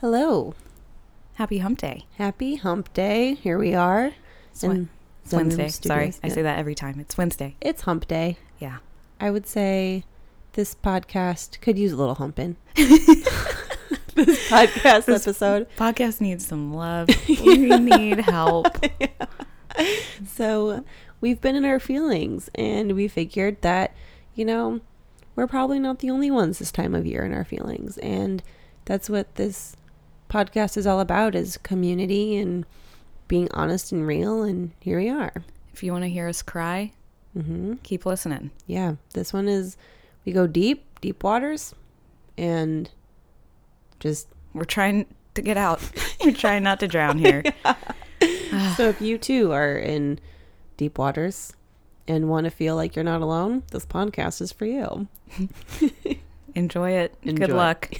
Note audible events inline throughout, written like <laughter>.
Hello. Happy Hump Day. Happy hump day. Here we are. It's, in it's Wednesday. Sorry, Studios. I say that every time. It's Wednesday. It's hump day. Yeah. I would say this podcast could use a little humping. <laughs> this podcast This- episode. Podcast needs some love. <laughs> we need help. <laughs> So we've been in our feelings and we figured that, you know, we're probably not the only ones this time of year in our feelings. And that's what this podcast is all about is community and being honest and real. And here we are. If you want to hear us cry, hmm keep listening. Yeah, this one is we go deep, deep waters, and just We're trying to get out. <laughs> We're trying not to drown here. <laughs> so if you too are in deep waters and want to feel like you're not alone, this podcast is for you. <laughs> Enjoy it. Enjoy. Good luck.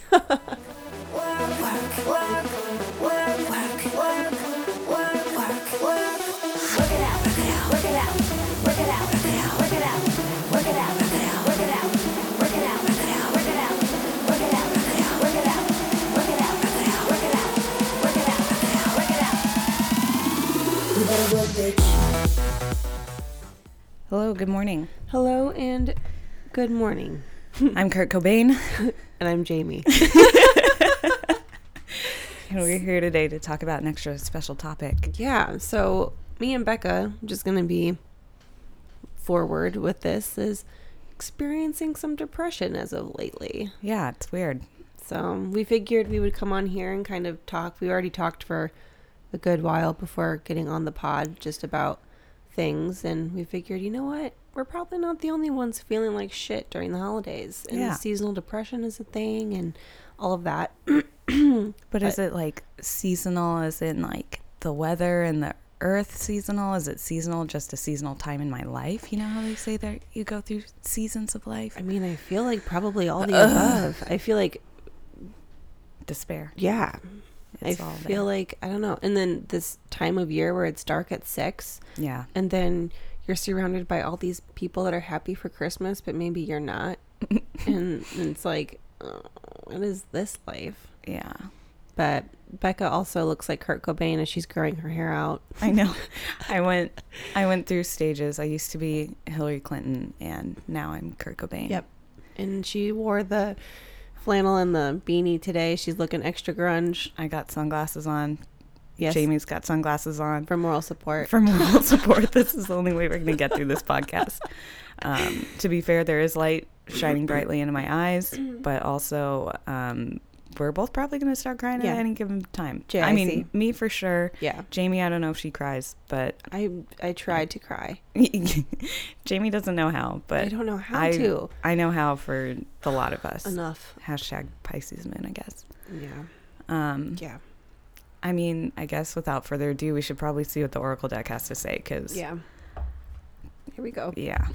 Hello, good morning. Hello and good morning. I'm Kurt Cobain, <laughs> And I'm Jamie. <laughs> and <laughs> we're here today to talk about an extra special topic. yeah, so me and Becca, I'm just going to be forward with this, is experiencing some depression as of lately. Yeah, it's weird. So um, we figured we would come on here and kind of talk. We already talked for a good while before getting on the pod just about things. And we figured, you know what? We're probably not the only ones feeling like shit during the holidays. And Yeah. seasonal depression is a thing and all of that. <clears throat> <clears throat> But is it like seasonal Is in like the weather and the earth seasonal? Is it seasonal just a seasonal time in my life? You know how they say that you go through seasons of life? I mean, I feel like probably all the above. I feel like, Despair. yeah. It's I feel like, I don't know. And then this time of year where it's dark at six. Yeah. and then you're surrounded by all these people that are happy for Christmas, but maybe you're not. <laughs> and it's like, oh, what is this life? Yeah. But Becca also looks like Kurt Cobain as she's growing her hair out. <laughs> I know. <laughs> I went I went through stages. I used to be Hillary Clinton and now I'm Kurt Cobain. Yep. And she wore the flannel and the beanie today. She's looking extra grunge I got sunglasses on. Yes. Jamie's got sunglasses on. for moral support. for moral <laughs> support. This is the only way we're going to get through this podcast. Um, to be fair, there is light shining brightly into my eyes, but also um, we're both probably going to start crying Yeah. at any given time. I I mean, see. me for sure. yeah. Jamie, I don't know if she cries, but I I tried to cry. <laughs> Jamie doesn't know how. But I don't know how I, to. I know how for the lot of us. Enough. Hashtag Pisces moon, I guess. Yeah. Um, Yeah. I mean, I guess without further ado, we should probably see what the Oracle deck has to say because Yeah. Here we go. Yeah.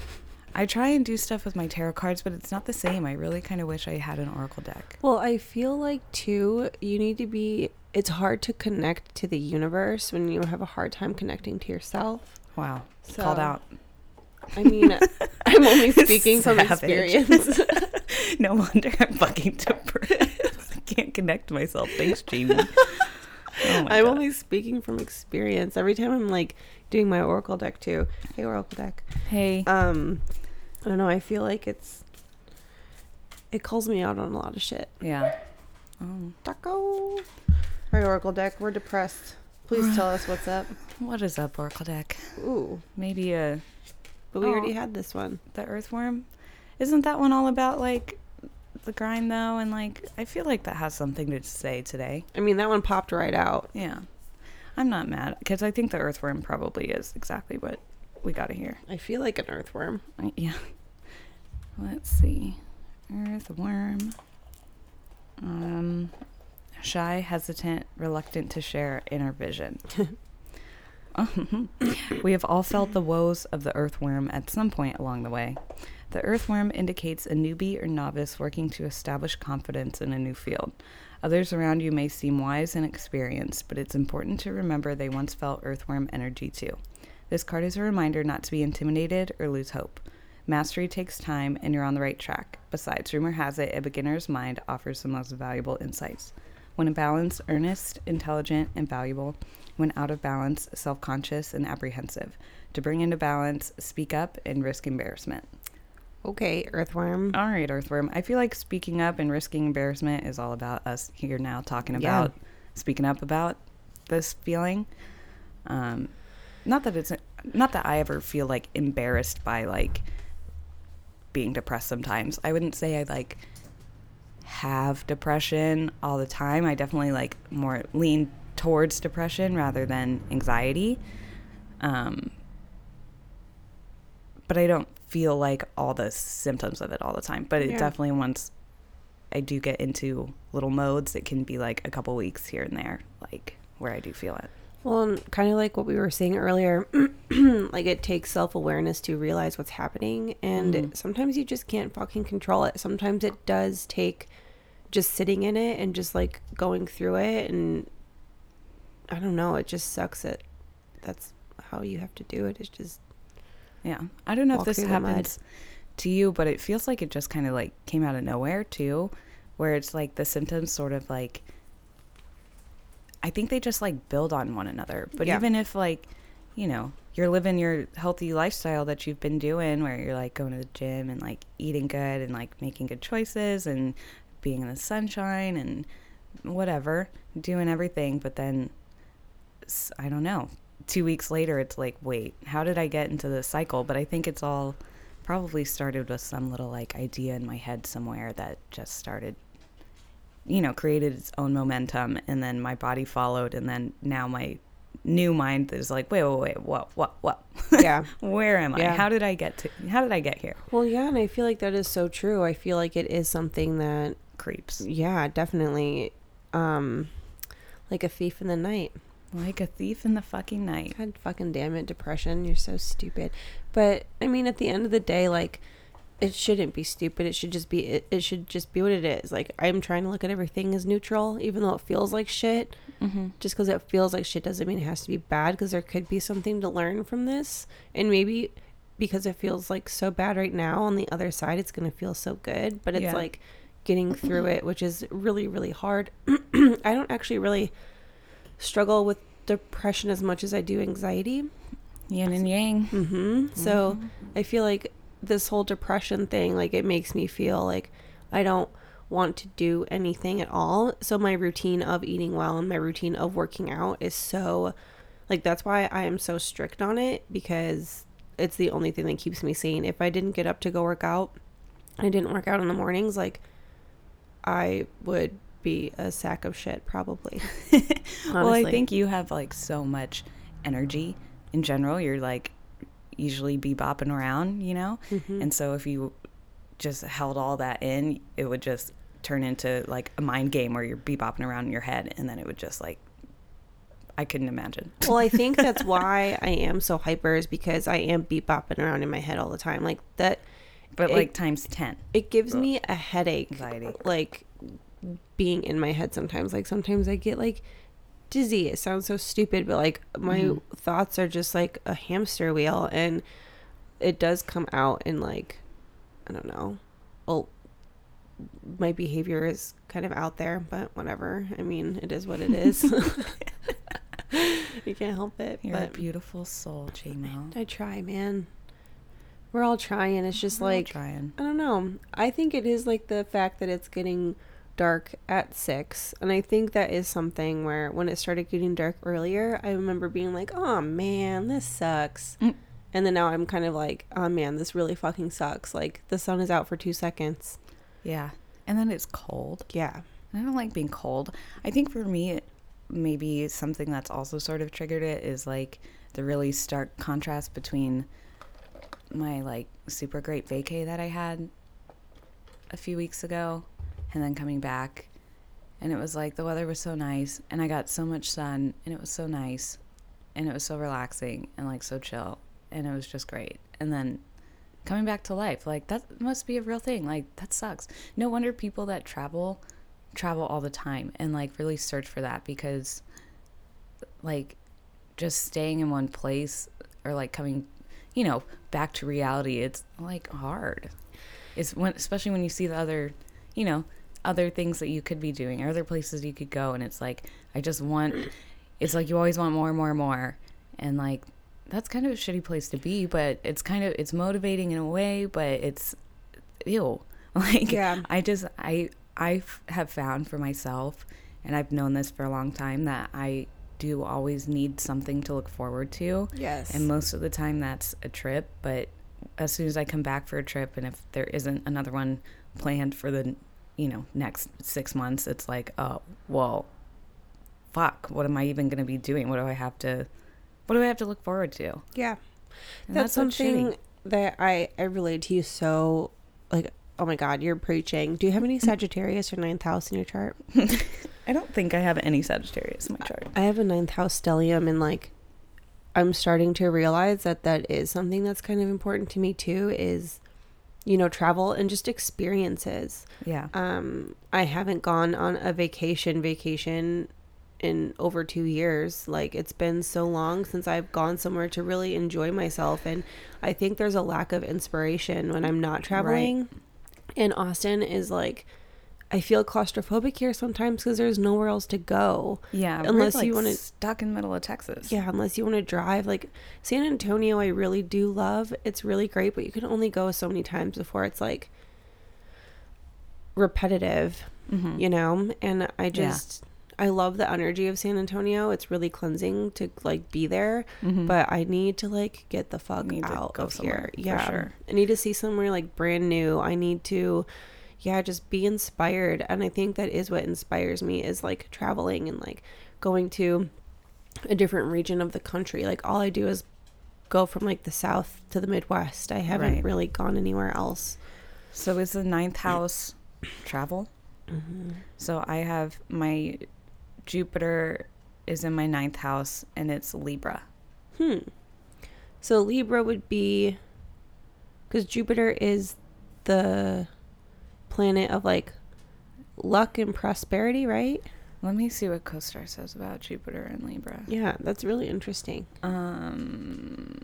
I try and do stuff with my tarot cards, but it's not the same. I really kind of wish I had an oracle deck. Well, I feel like too, you need to be. It's hard to connect to the universe when you have a hard time connecting to yourself. Wow. So, Called out. I mean, <laughs> I'm only speaking from experience. <laughs> No wonder I'm fucking depressed. <laughs> I can't connect to myself. Thanks, Jamie. Oh I'm God. only speaking from experience. Every time I'm like doing my oracle deck too. Hey, oracle deck. Hey. Um, I don't know. I feel like it's. It calls me out on a lot of shit. yeah. Um, Taco. All right, oracle deck. We're depressed. Please tell us what's up. <sighs> what is up, oracle deck? Ooh, Maybe uh, but we already had this one. the earthworm. Isn't that one all about like the grind though? And like, I feel like that has something to say today. I mean, that one popped right out. Yeah. I'm not mad because I think the earthworm probably is exactly what we got to hear. I feel like an earthworm. I- Yeah. Let's see. Earthworm. Um, shy, hesitant, reluctant to share inner vision. <laughs> <laughs> we have all felt the woes of the earthworm at some point along the way. The earthworm indicates a newbie or novice working to establish confidence in a new field. Others around you may seem wise and experienced, but it's important to remember they once felt earthworm energy too. This card is a reminder not to be intimidated or lose hope. Mastery takes time and you're on the right track. Besides, rumor has it a beginner's mind offers the most valuable insights. When in balance, earnest, intelligent, and valuable. When out of balance, self conscious and apprehensive. To bring into balance, speak up and risk embarrassment. Okay, Earthworm. All right, Earthworm. I feel like speaking up and risking embarrassment is all about us here now talking Yeah. about speaking up about this feeling. Um, not that it's not that I ever feel like embarrassed by like being depressed sometimes. I wouldn't say I like have depression all the time. I definitely like more lean towards depression rather than anxiety. Um, but I don't feel like all the symptoms of it all the time. But it Yeah. definitely once I do get into little modes, it can be like a couple weeks here and there, like where I do feel it. Well, and kind of like what we were saying earlier, <clears throat> like it takes self awareness to realize what's happening. And Mhm. sometimes you just can't fucking control it. Sometimes it does take just sitting in it and just like going through it. And I don't know, it just sucks it. That's how you have to do it. It's just, Yeah. I don't know if this through the mud. happens to you, but it feels like it just kind of like came out of nowhere too, where it's like the symptoms sort of like I think they just like build on one another. But Yeah. even if like, you know, you're living your healthy lifestyle that you've been doing where you're like going to the gym and like eating good and like making good choices and being in the sunshine and whatever, doing everything, but then I don't know. 2 weeks later it's like, wait, how did I get into this cycle? But I think it's all probably started with some little like idea in my head somewhere that just started you know created its own momentum and then my body followed and then now my new mind is like wait wait wait what what what yeah. <laughs> where am i Yeah. how did i get to how did i get here Well, yeah. And I feel like that is so true. I feel like it is something that, creeps yeah, definitely, um, like a thief in the night. Like a thief in the fucking night God fucking damn it, depression. You're so stupid. But I mean, at the end of the day, like, it shouldn't be stupid. It should just be. It, it should just be what it is. Like, I'm trying to look at everything as neutral, even though it feels like shit. mm-hmm. Just because it feels like shit doesn't mean it has to be bad. Because there could be something to learn from this, and maybe because it feels like so bad right now, on the other side, it's gonna feel so good. But it's Yeah. like getting through it, which is really, really hard. <clears throat> I don't actually really struggle with depression as much as I do anxiety. yin and yang hmm So I feel like this whole depression thing, like it makes me feel like I don't want to do anything at all. So my routine of eating well and my routine of working out is so like that's why I am so strict on it because it's the only thing that keeps me sane. If I didn't get up to go work out, I didn't work out in the mornings, like I would be a sack of shit probably. <laughs> well i think you have like so much energy in general you're like usually be bopping around you know Mhm. and so if you just held all that in it would just turn into like a mind game where you're bebopping around in your head and then it would just like i couldn't imagine Well, I think that's <laughs> why I am so hyper is because I am beat bopping around in my head all the time. Like that, but It- like times 10 it gives me a headache. Anxiety. Like being in my head sometimes. Like sometimes I get like dizzy. It sounds so stupid, but like my Mhm. thoughts are just like a hamster wheel, and it does come out in like I don't know. Well, my behavior is kind of out there, but whatever. I mean, it is what it is. <laughs> <laughs> you can't help it. you're a but beautiful soul j-mo I try, man. We're all trying. It's just We're like trying I don't know. I think it is like the fact that it's getting dark at six, and I think that is something where when it started getting dark earlier, I remember being like, "Oh man, this sucks," Mm. and then now I'm kind of like, "Oh man, this really fucking sucks." Like the sun is out for two seconds. yeah and then it's cold Yeah. I don't like being cold. I think for me, maybe something that's also sort of triggered it is like the really stark contrast between my like super great vacay that I had a few weeks ago and then coming back. And it was like the weather was so nice and I got so much sun and it was so nice and it was so relaxing and like so chill and it was just great. And then coming back to life, like that must be a real thing. Like that sucks. No wonder people that travel travel all the time and like really search for that because like just staying in one place or like coming you know back to reality it's like hard it's when especially when you see the other you know other things that you could be doing, or other places you could go, and it's like I just want. It's like you always want more, and more, and more, and like that's kind of a shitty place to be. But it's kind of it's motivating in a way, but it's ew. <laughs> Like Yeah. I just I, I have found for myself, and I've known this for a long time that I do always need something to look forward to. Yes. And most of the time that's a trip, but as soon as I come back for a trip and if there isn't another one planned for the, you know, next 6 months, it's like, oh, well, fuck, what am I even going to be doing? What do I have to what do I have to look forward to? yeah. And that's, what's something that I I relate to you so like oh my god you're preaching do you have any <laughs> sagittarius or ninth house in your chart <laughs> I don't think I have any Sagittarius in my chart. i have a ninth house stellium and like i'm starting to realize that that is something that's kind of important to me too is you know travel and just experiences. Yeah. um i haven't gone on a vacation vacation in over two years. Like it's been so long since i've gone somewhere to really enjoy myself. And i think there's a lack of inspiration when i'm not traveling. And austin is like i feel claustrophobic here sometimes because there's nowhere else to go Yeah, Unless like, you wanna- stuck in the middle of Texas. yeah unless you want to drive like san antonio i really do love it's really great but you can only go so many times before it's like repetitive Mhm. you know and i just i love the energy of san antonio it's really cleansing to like be there Mhm. but i need to like get the fuck to out go of here for yeah sure. i need to see somewhere like brand new i need to yeah just be inspired and i think that is what inspires me is like traveling and like going to a different region of the country like all i do is go from like the south to the midwest i haven't Right. really gone anywhere else So is the ninth house travel? So I have my Jupiter is in my ninth house and it's Libra. Hmm. So Libra would be because Jupiter is the planet of like luck and prosperity, right? Let me see what CoStar says about Jupiter and Libra. Yeah, that's really interesting. Um,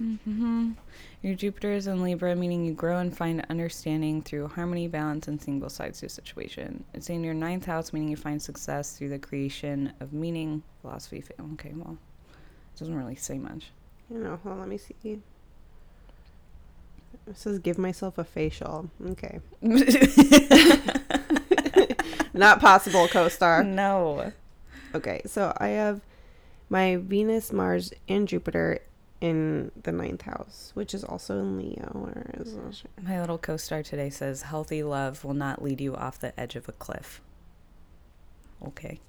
mhm. <laughs> Your Jupiter is in Libra, meaning you grow and find understanding through harmony, balance, and seeing both sides to a situation. It's in your ninth house, meaning you find success through the creation of meaning, philosophy. fa- Okay, well, it doesn't really say much. You know, hold on, let me see. It says give myself a facial. Okay. <laughs> Not possible, co-star. no. Okay, so I have my Venus, Mars, and Jupiter in the ninth house, which is also in Leo. Where is this? My little co-star today says healthy love will not lead you off the edge of a cliff. Okay.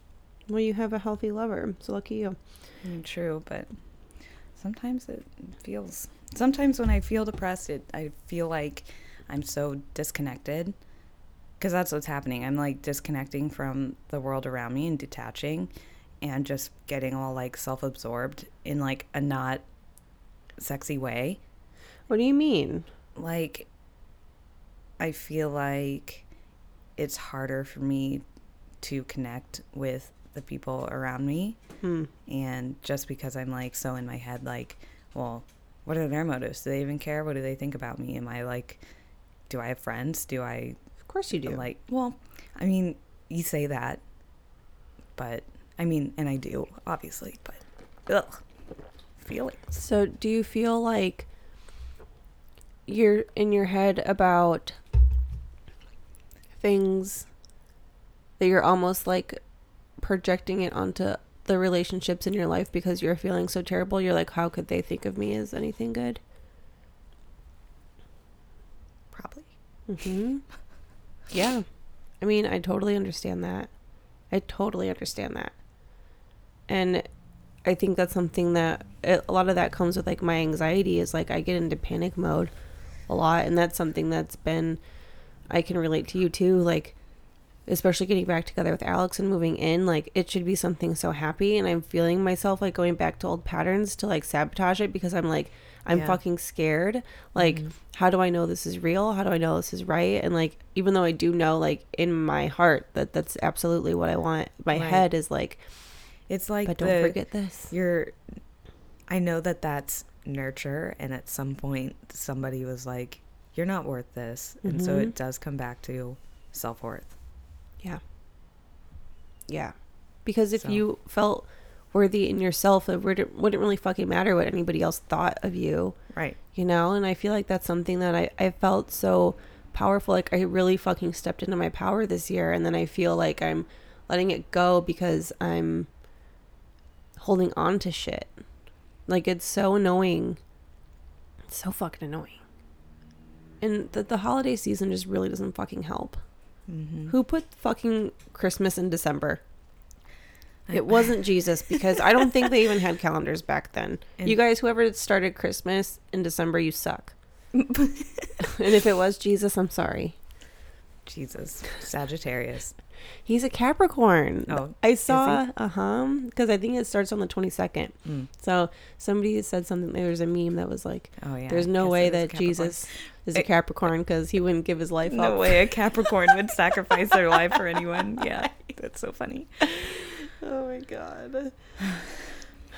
Well, you have a healthy lover, so lucky you. I true, but sometimes it feels. Sometimes when I feel depressed, it I feel like I'm so disconnected. Because that's what's happening. I'm like disconnecting from the world around me and detaching, and just getting all like self-absorbed in like a not sexy way. What do you mean? Like, I feel like it's harder for me to connect with the people around me Hmm. and just because I'm like so in my head, like, well, what are their motives? Do they even care? What do they think about me? Am I like, do I have friends? Do I Of course you do. like, well, I mean, you say that, but I mean, and I do, obviously, but ugh, feelings. so, do you feel like you're in your head about things that you're almost like projecting it onto the relationships in your life because you're feeling so terrible? You're like, how could they think of me as anything good? Probably. hmm <laughs> Yeah. I mean, I totally understand that. I totally understand that. And I think that's something that a a lot of that comes with like my anxiety is like I get into panic mode a lot. And that's something that's been, I can relate to you too. Like, especially getting back together with Alex and moving in, like it should be something so happy. And I'm feeling myself like going back to old patterns to like sabotage it because I'm like, I'm Yeah. fucking scared. Like, how do I know this is real? How do I know this is right? And like, even though I do know, like, in my heart that that's absolutely what I want, my Right. head is like, It's like, but don't forget this. You're, I know that that's nurture, and at some point, somebody was like, you're not worth this. And so Mhm. it does come back to self worth. Yeah. Yeah. Because if So- you felt worthy in yourself, it wouldn't, wouldn't really fucking matter what anybody else thought of you, Right. you know? And I feel like that's something that I, I felt so powerful. Like I really fucking stepped into my power this year. And then I feel like I'm letting it go because I'm holding on to shit. Like it's so annoying. It's so fucking annoying. And the, the holiday season just really doesn't fucking help. Mm-hmm. Who put fucking Christmas in December? It wasn't Jesus because I don't think they even had calendars back then. And- <laughs> you guys, whoever started Christmas in December, you suck. <laughs> and if it was Jesus, I'm sorry. Jesus. Sagittarius. He's a Capricorn. Oh, I saw, uh huh, because I think it starts on the 22nd. Mm. So somebody said something. There was a meme that was like, Oh yeah. "There's no way it is a that Jesus is a Capricorn because he wouldn't give his life No up." way a <laughs> Capricorn would sacrifice their life for anyone. <laughs> Yeah. That's so funny. Oh my god.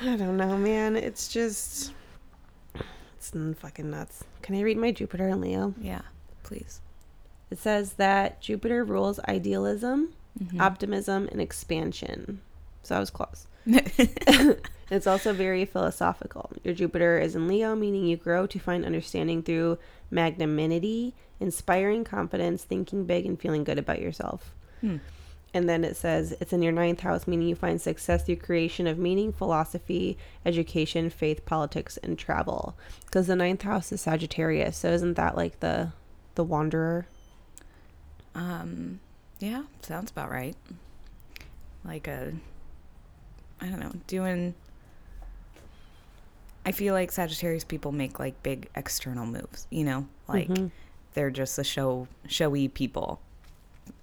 I don't know, man. It's just it's fucking nuts. Can I read my Jupiter and Leo? Yeah. Please. It says that Jupiter rules idealism, Mhm. optimism, and expansion. So I was close. <laughs> <laughs> It's also very philosophical. Your Jupiter is in Leo, meaning you grow to find understanding through magnanimity, inspiring confidence, thinking big, and feeling good about yourself. Hmm. And then it says it's in your ninth house, meaning you find success through creation of meaning, philosophy, education, faith, politics, and travel. Because the ninth house is Sagittarius, so isn't that like the the wanderer? Um, yeah, sounds about right. Like a, I don't know, doing. I feel like Sagittarius people make like big external moves. You know, like Mhm. they're just a show, showy people.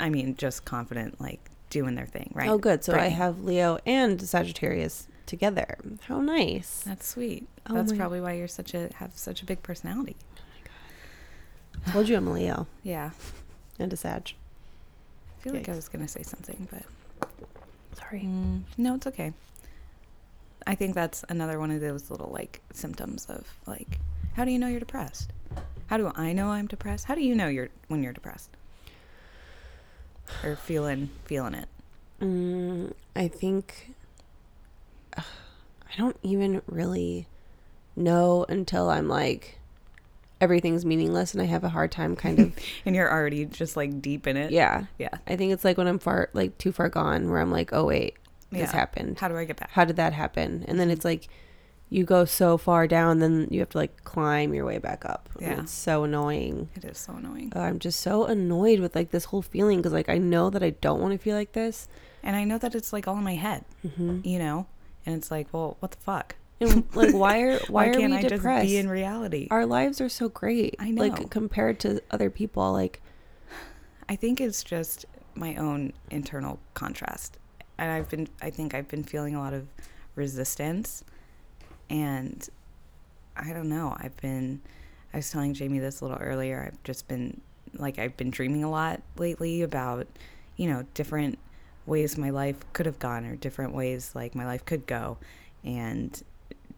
I mean, just confident, like doing their thing, right? Oh, good. So I have Leo and Sagittarius together. How nice. That's sweet. Oh That's my- probably why you're such a have such a big personality. Oh my god. I told you I'm a Leo Yeah, and a Sag. I feel like I was gonna say something, but Sorry. Mm, no, it's okay. I think that's another one of those little like symptoms of like, how do you know you're depressed? How do I know I'm depressed? How do you know you're when you're depressed or feeling feeling it? Mm, I think I don't even really know until I'm like everything's meaningless and I have a hard time kind of <laughs> And you're already just like deep in it. yeah. yeah. I think it's like when I'm far like too far gone where I'm like, "Oh wait, this Yeah. happened. How do I get back? How did that happen?" And then it's like you go so far down then you have to like climb your way back up. And Yeah. It's so annoying. It is so annoying. Oh, I'm just so annoyed with like this whole feeling because like I know that I don't want to feel like this. And I know that it's like all in my head, hmm you know. And it's like, well, what the fuck? And like, why are <laughs> why, are can't we I depressed? just be in reality? Our lives are so great. I know. Like compared to other people, like I think it's just my own internal contrast. And I've been I think I've been feeling a lot of resistance and I don't know. I've been I was telling Jamie this a little earlier. I've just been like I've been dreaming a lot lately about, you know, different ways my life could have gone or different ways like my life could go and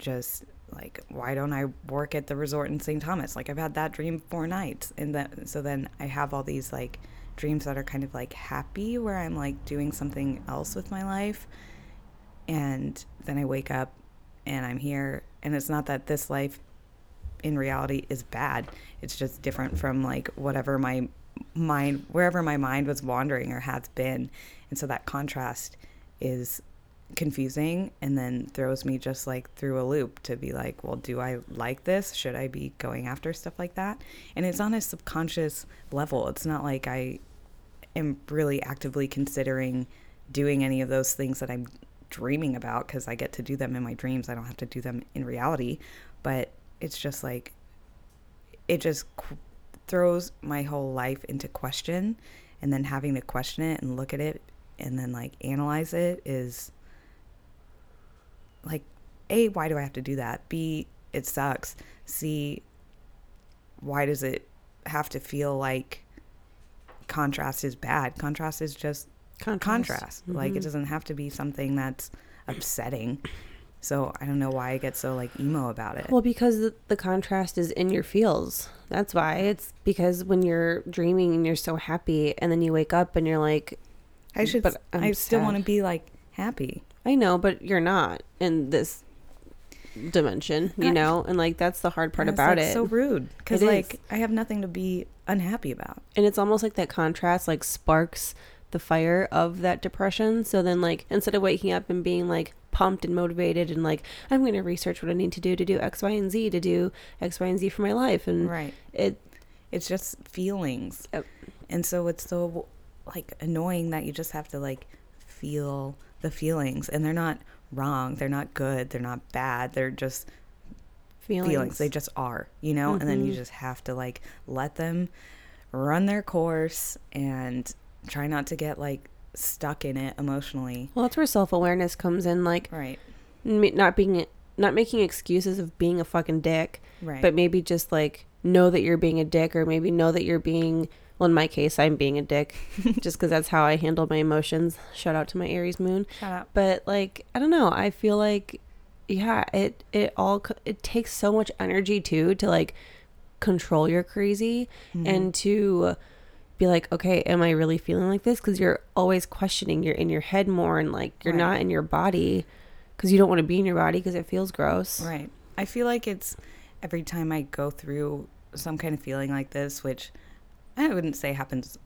just like why don't I work at the resort in St. Thomas? Like I've had that dream four nights and that so then I have all these like dreams that are kind of like happy where I'm like doing something else with my life and then I wake up and I'm here and it's not that this life in reality is bad. It's just different from like whatever my mind wherever my mind was wandering or has been. And so that contrast is confusing and then throws me just like through a loop to be like, well, do I like this? Should I be going after stuff like that? And it's on a subconscious level. It's not like I am really actively considering doing any of those things that I'm dreaming about because I get to do them in my dreams. I don't have to do them in reality. But it's just like, it just qu- throws my whole life into question. And then having to question it and look at it and then like analyze it is like, A, why do I have to do that? B, it sucks. C, why does it have to feel like contrast is bad? Contrast is just contrast. contrast. Like it Mhm. doesn't have to be something that's upsetting. So I don't know why I get so like emo about it. Well, because the, the contrast is in your feels. That's why. It's because when you're dreaming and you're so happy, and then you wake up and you're like, I should. but I'm I still want to be like happy. I know, but you're not in this dimension, you know? And like, that's the hard part And about like, it. So rude because like is. I have nothing to be unhappy about. and it's almost like that contrast like sparks the fire of that depression so then like instead of waking up and being like pumped and motivated and like i'm going to research what i need to do to do x y and z to do x y and z for my life and Right. it It's just feelings. And so it's so like annoying that you just have to like feel the feelings and they're not wrong, they're not good, they're not bad, they're just feelings, feelings. They just are, you know? And then you Mhm. just have to like let them run their course and try not to get like stuck in it emotionally. well that's where self-awareness comes in like Right. not being not making excuses of being a fucking dick Right. but maybe just like know that you're being a dick or maybe know that you're being well in my case i'm being a dick <laughs> just because that's how i handle my emotions shout out to my aries moon Shut up. but like i don't know i feel like yeah it it all it takes so much energy too to like control your crazy Mm-hmm. and to be like okay am i really feeling like this because you're always questioning you're in your head more and like you're Right. not in your body because you don't want to be in your body because it feels gross Right. I feel like it's every time I go through some kind of feeling like this, which I wouldn't say happens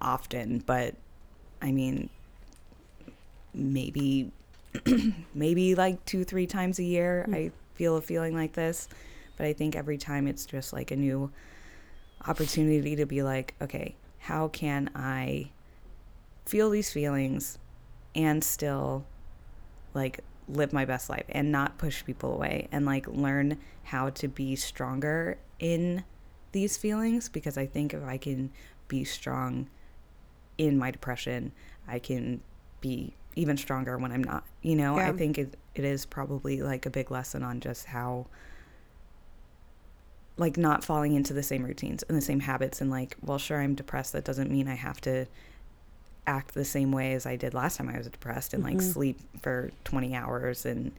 often, but I mean, maybe, <clears throat> maybe like two, three times a year, Mm. I feel a feeling like this. But I think every time it's just like a new opportunity to be like, okay, how can I feel these feelings and still like live my best life and not push people away and like learn how to be stronger in these feelings because I think if I can be strong in my depression, I can be even stronger when I'm not. You know, I think it, it is probably like a big lesson on just how like not falling into the same routines and the same habits and like well sure I'm depressed that doesn't mean I have to act the same way as I did last time I was depressed and like Mhm. sleep for 20 hours and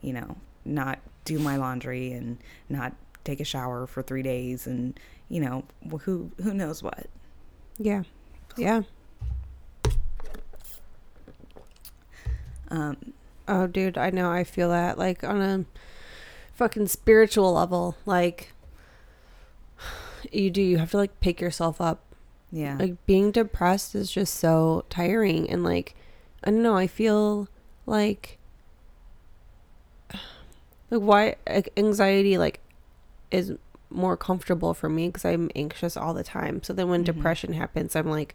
you know not do my laundry and not take a shower for 3 days and you know who who knows what yeah yeah um Oh, dude, I know. I feel that like on a fucking spiritual level. Like, you do, you have to like pick yourself up. yeah Like, being depressed is just so tiring. And like, I don't know, I feel like, like, why anxiety, like, is more comfortable for me because I'm anxious all the time. So then when Mhm. depression happens, I'm like,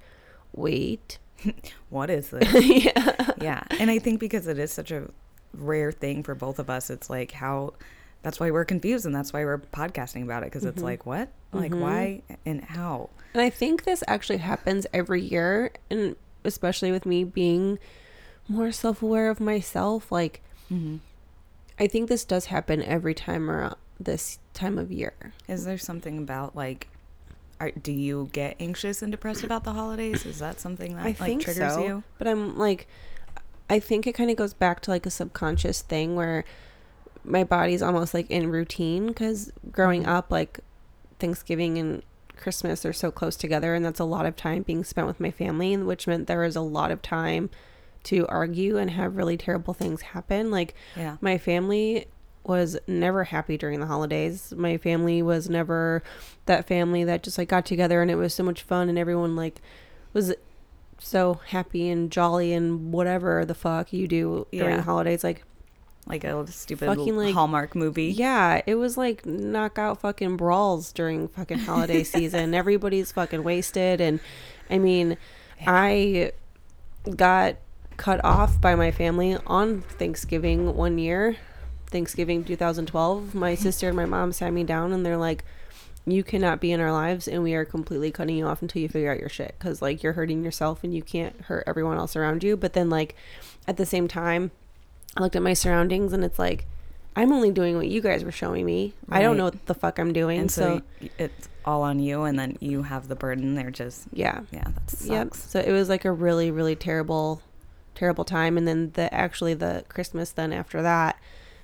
wait. <laughs> what is <laughs> this yeah. yeah and i think because it is such a rare thing for both of us it's like how that's why we're confused and that's why we're podcasting about it because it's Mhm. like what like Mhm. why and how And I think this actually happens every year, and especially with me being more self aware of myself. Like, mm-hmm. I think this does happen every time around this time of year. is there something about like are, do you get anxious and depressed about the holidays is that something that I like think triggers so, you but I'm like, I think it kind of goes back to like a subconscious thing where my body's almost like in routine because growing Mhm. up, like Thanksgiving and Christmas are so close together, and that's a lot of time being spent with my family, which meant there was a lot of time to argue and have really terrible things happen. Like yeah my family was never happy during the holidays. My family was never that family that just like got together and it was so much fun and everyone like was so happy and jolly and whatever the fuck you do during Yeah. the holidays like like oh, a stupid Fucking, like- hallmark movie yeah it was like knockout fucking brawls during fucking holiday <laughs> season everybody's fucking wasted and i mean i got cut off by my family on thanksgiving one year thanksgiving 2012 my sister and my mom sat me down and they're like you cannot be in our lives and we are completely cutting you off until you figure out your shit because like you're hurting yourself and you can't hurt everyone else around you. But then like at the same time i looked at my surroundings and it's like i'm only doing what you guys were showing me. I don't know what the fuck i'm doing. And so, so, it's all on you and then you have the burden. They're just yeah. yeah that sucks. Yep. So it was like a really, really terrible terrible time. And then the actually the Christmas then after that,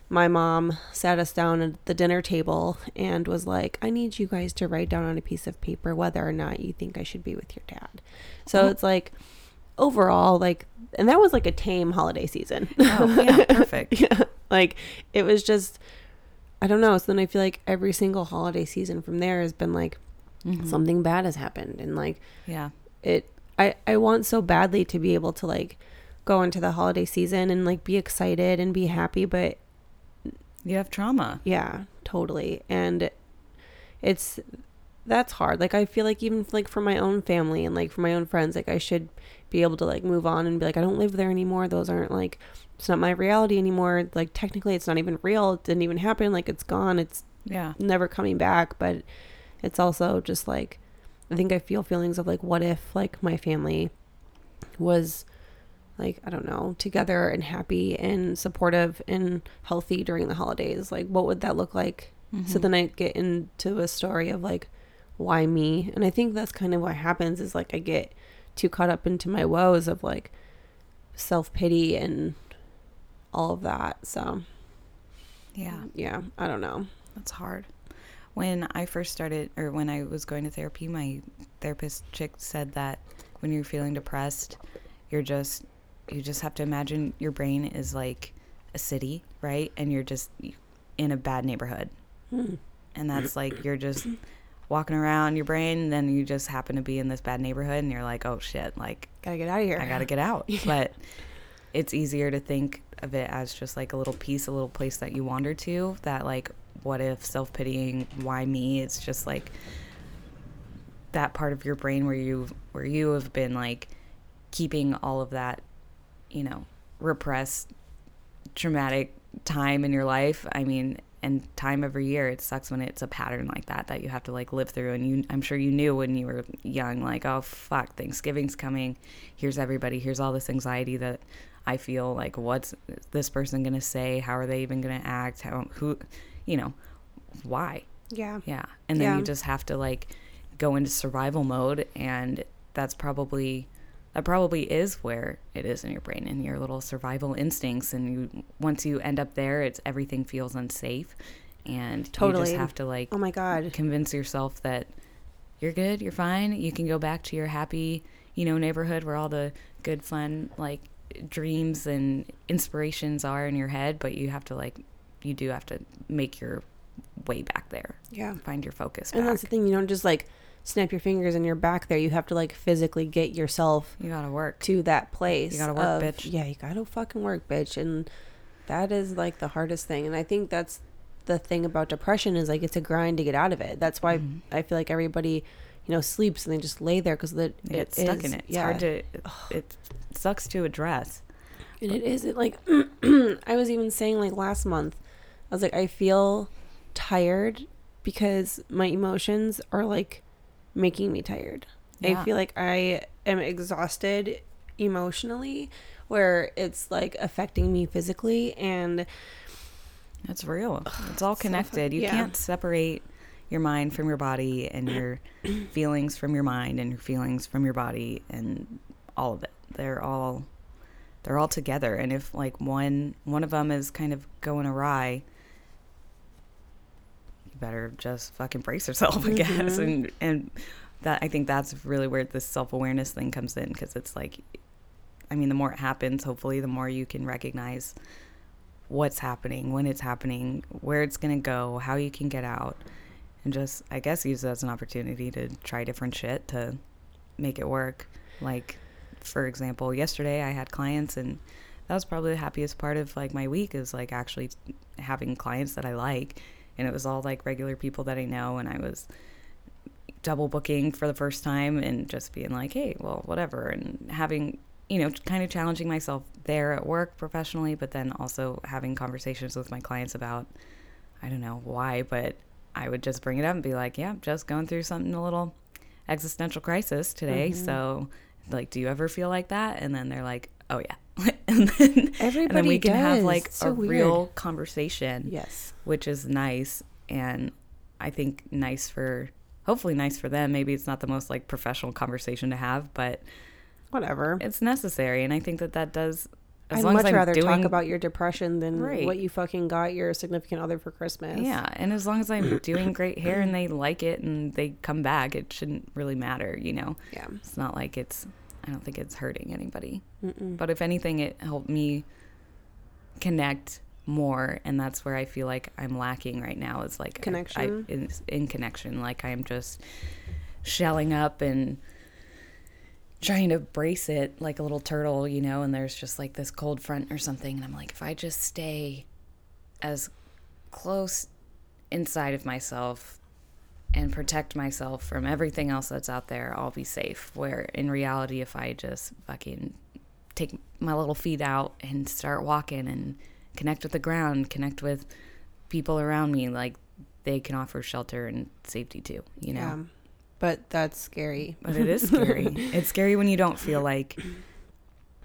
my mom sat us down at the dinner table and was like, I need you guys to write down on a piece of paper whether or not you think I should be with your dad. So Oh. it's like overall, like, and that was like a tame holiday season. Oh, yeah, <laughs> perfect. yeah. <laughs> Like it was just, I don't know. So then I feel like every single holiday season from there has been like Mhm. something bad has happened. And like Yeah. it, I, I want so badly to be able to like go into the holiday season and like be excited and be happy. But You have trauma. yeah, totally. And it's that's hard. Like I feel like even like for my own family and like for my own friends, like I should be able to like move on and be like I don't live there anymore. Those aren't like it's not my reality anymore. Like technically it's not even real. It didn't even happen. Like it's gone. It's Yeah. never coming back, but it's also just like I think I feel feelings of like what if like my family was like I don't know, together and happy and supportive and healthy during the holidays. Like what would that look like? So Mhm. then I get into a story of like why me? And I think that's kind of what happens is like I get too caught up into my woes of like self-pity and all of that. So, yeah. yeah, I don't know. That's hard. When I first started, or when I was going to therapy, my therapist chick said that when you're feeling depressed, you're just, you just have to imagine your brain is like a city, right? And you're just in a bad neighborhood. Hmm. And that's like, you're <clears throat> just walking around your brain, and then you just happen to be in this bad neighborhood, and you're like, oh shit, like, Gotta get out of here. I gotta get out. <laughs> But it's easier to think of it as just like a little piece, a little place that you wander to. That like, what if self pitying? Why me? It's just like that part of your brain where you where you have been like keeping all of that, you know, repressed traumatic time in your life. I mean, and time every year it sucks when it's a pattern like that that you have to like live through and you I'm sure you knew when you were young like oh fuck Thanksgiving's coming here's everybody here's all this anxiety that I feel like what's this person going to say how are they even going to act how who you know why Yeah. yeah and then Yeah. you just have to like go into survival mode and that's probably that probably is where it is in your brain and your little survival instincts and you once you end up there it's everything feels unsafe and you Totally. just have to like Oh my god. convince yourself that you're good you're fine you can go back to your happy you know neighborhood where all the good fun like dreams and inspirations are in your head but you have to like you do have to make your way back there Yeah. find your focus And back. that's the thing, you don't just like snap your fingers and you're back there. You have to like physically get yourself you gotta work to that place. You gotta work, of- bitch. Yeah, you gotta fucking work, bitch. And that is like the hardest thing. And I think that's the thing about depression is like it's a grind to get out of it. That's why Mhm. I feel like everybody, you know, sleeps and they just lay there because it, you get stuck in it it's hard to it sucks to address And it is it like <clears throat> I was even saying like last month, I was like I feel tired because my emotions are like making me tired. Yeah. I feel like I am exhausted emotionally where it's like affecting me physically and It's real. It's all connected. you yeah. can't separate your mind from your body and your <clears throat> feelings from your mind and your feelings from your body and all of it. They're all they're all together and if like one one of them is kind of going awry better just fucking brace yourself I guess Mhm. and and that I think that's really where this self-awareness thing comes in because it's like I mean the more it happens hopefully the more you can recognize what's happening, when it's happening, where it's going to go, how you can get out, and just, I guess, use it as an opportunity to try different shit to make it work. Like, for example, yesterday I had clients, and that was probably the happiest part of like my week is like actually having clients that I like, and it was all like regular people that I know, and I was double booking for the first time and just being like, hey, well, whatever, and having you know, kind of challenging myself there at work professionally, but then also having conversations with my clients about, I don't know why, but I would just bring it up and be like, yeah, just going through something a little existential crisis today. Mhm. So, like, do you ever feel like that? And then they're like, oh, yeah. <laughs> and, then, and then we can have like so a weird. real conversation yes. which is nice and I think nice for hopefully nice for them. Maybe it's not the most like professional conversation to have, but whatever. it's necessary, and I think that that does. As I'd long much as I'm rather doing, talk about your depression than Right. what you fucking got your significant other for Christmas. Yeah, and as long as I'm <coughs> doing great hair and they like it and they come back, it shouldn't really matter, you know. Yeah. It's not like it's. I don't think it's hurting anybody. Mm-mm. But if anything, it helped me connect more, and that's where I feel like I'm lacking right now. Is like I- Connection? I, in, in connection. Like I'm just shelling up and trying to brace it like a little turtle, you know. And there's just like this cold front or something, and I'm like, if I just stay as close inside of myself and protect myself from everything else that's out there, I'll be safe. Where in reality, if I just fucking take my little feet out and start walking and connect with the ground, connect with people around me, like they can offer shelter and safety too, you know? Yeah. But that's scary. But it is scary. <laughs> it's scary when you don't feel like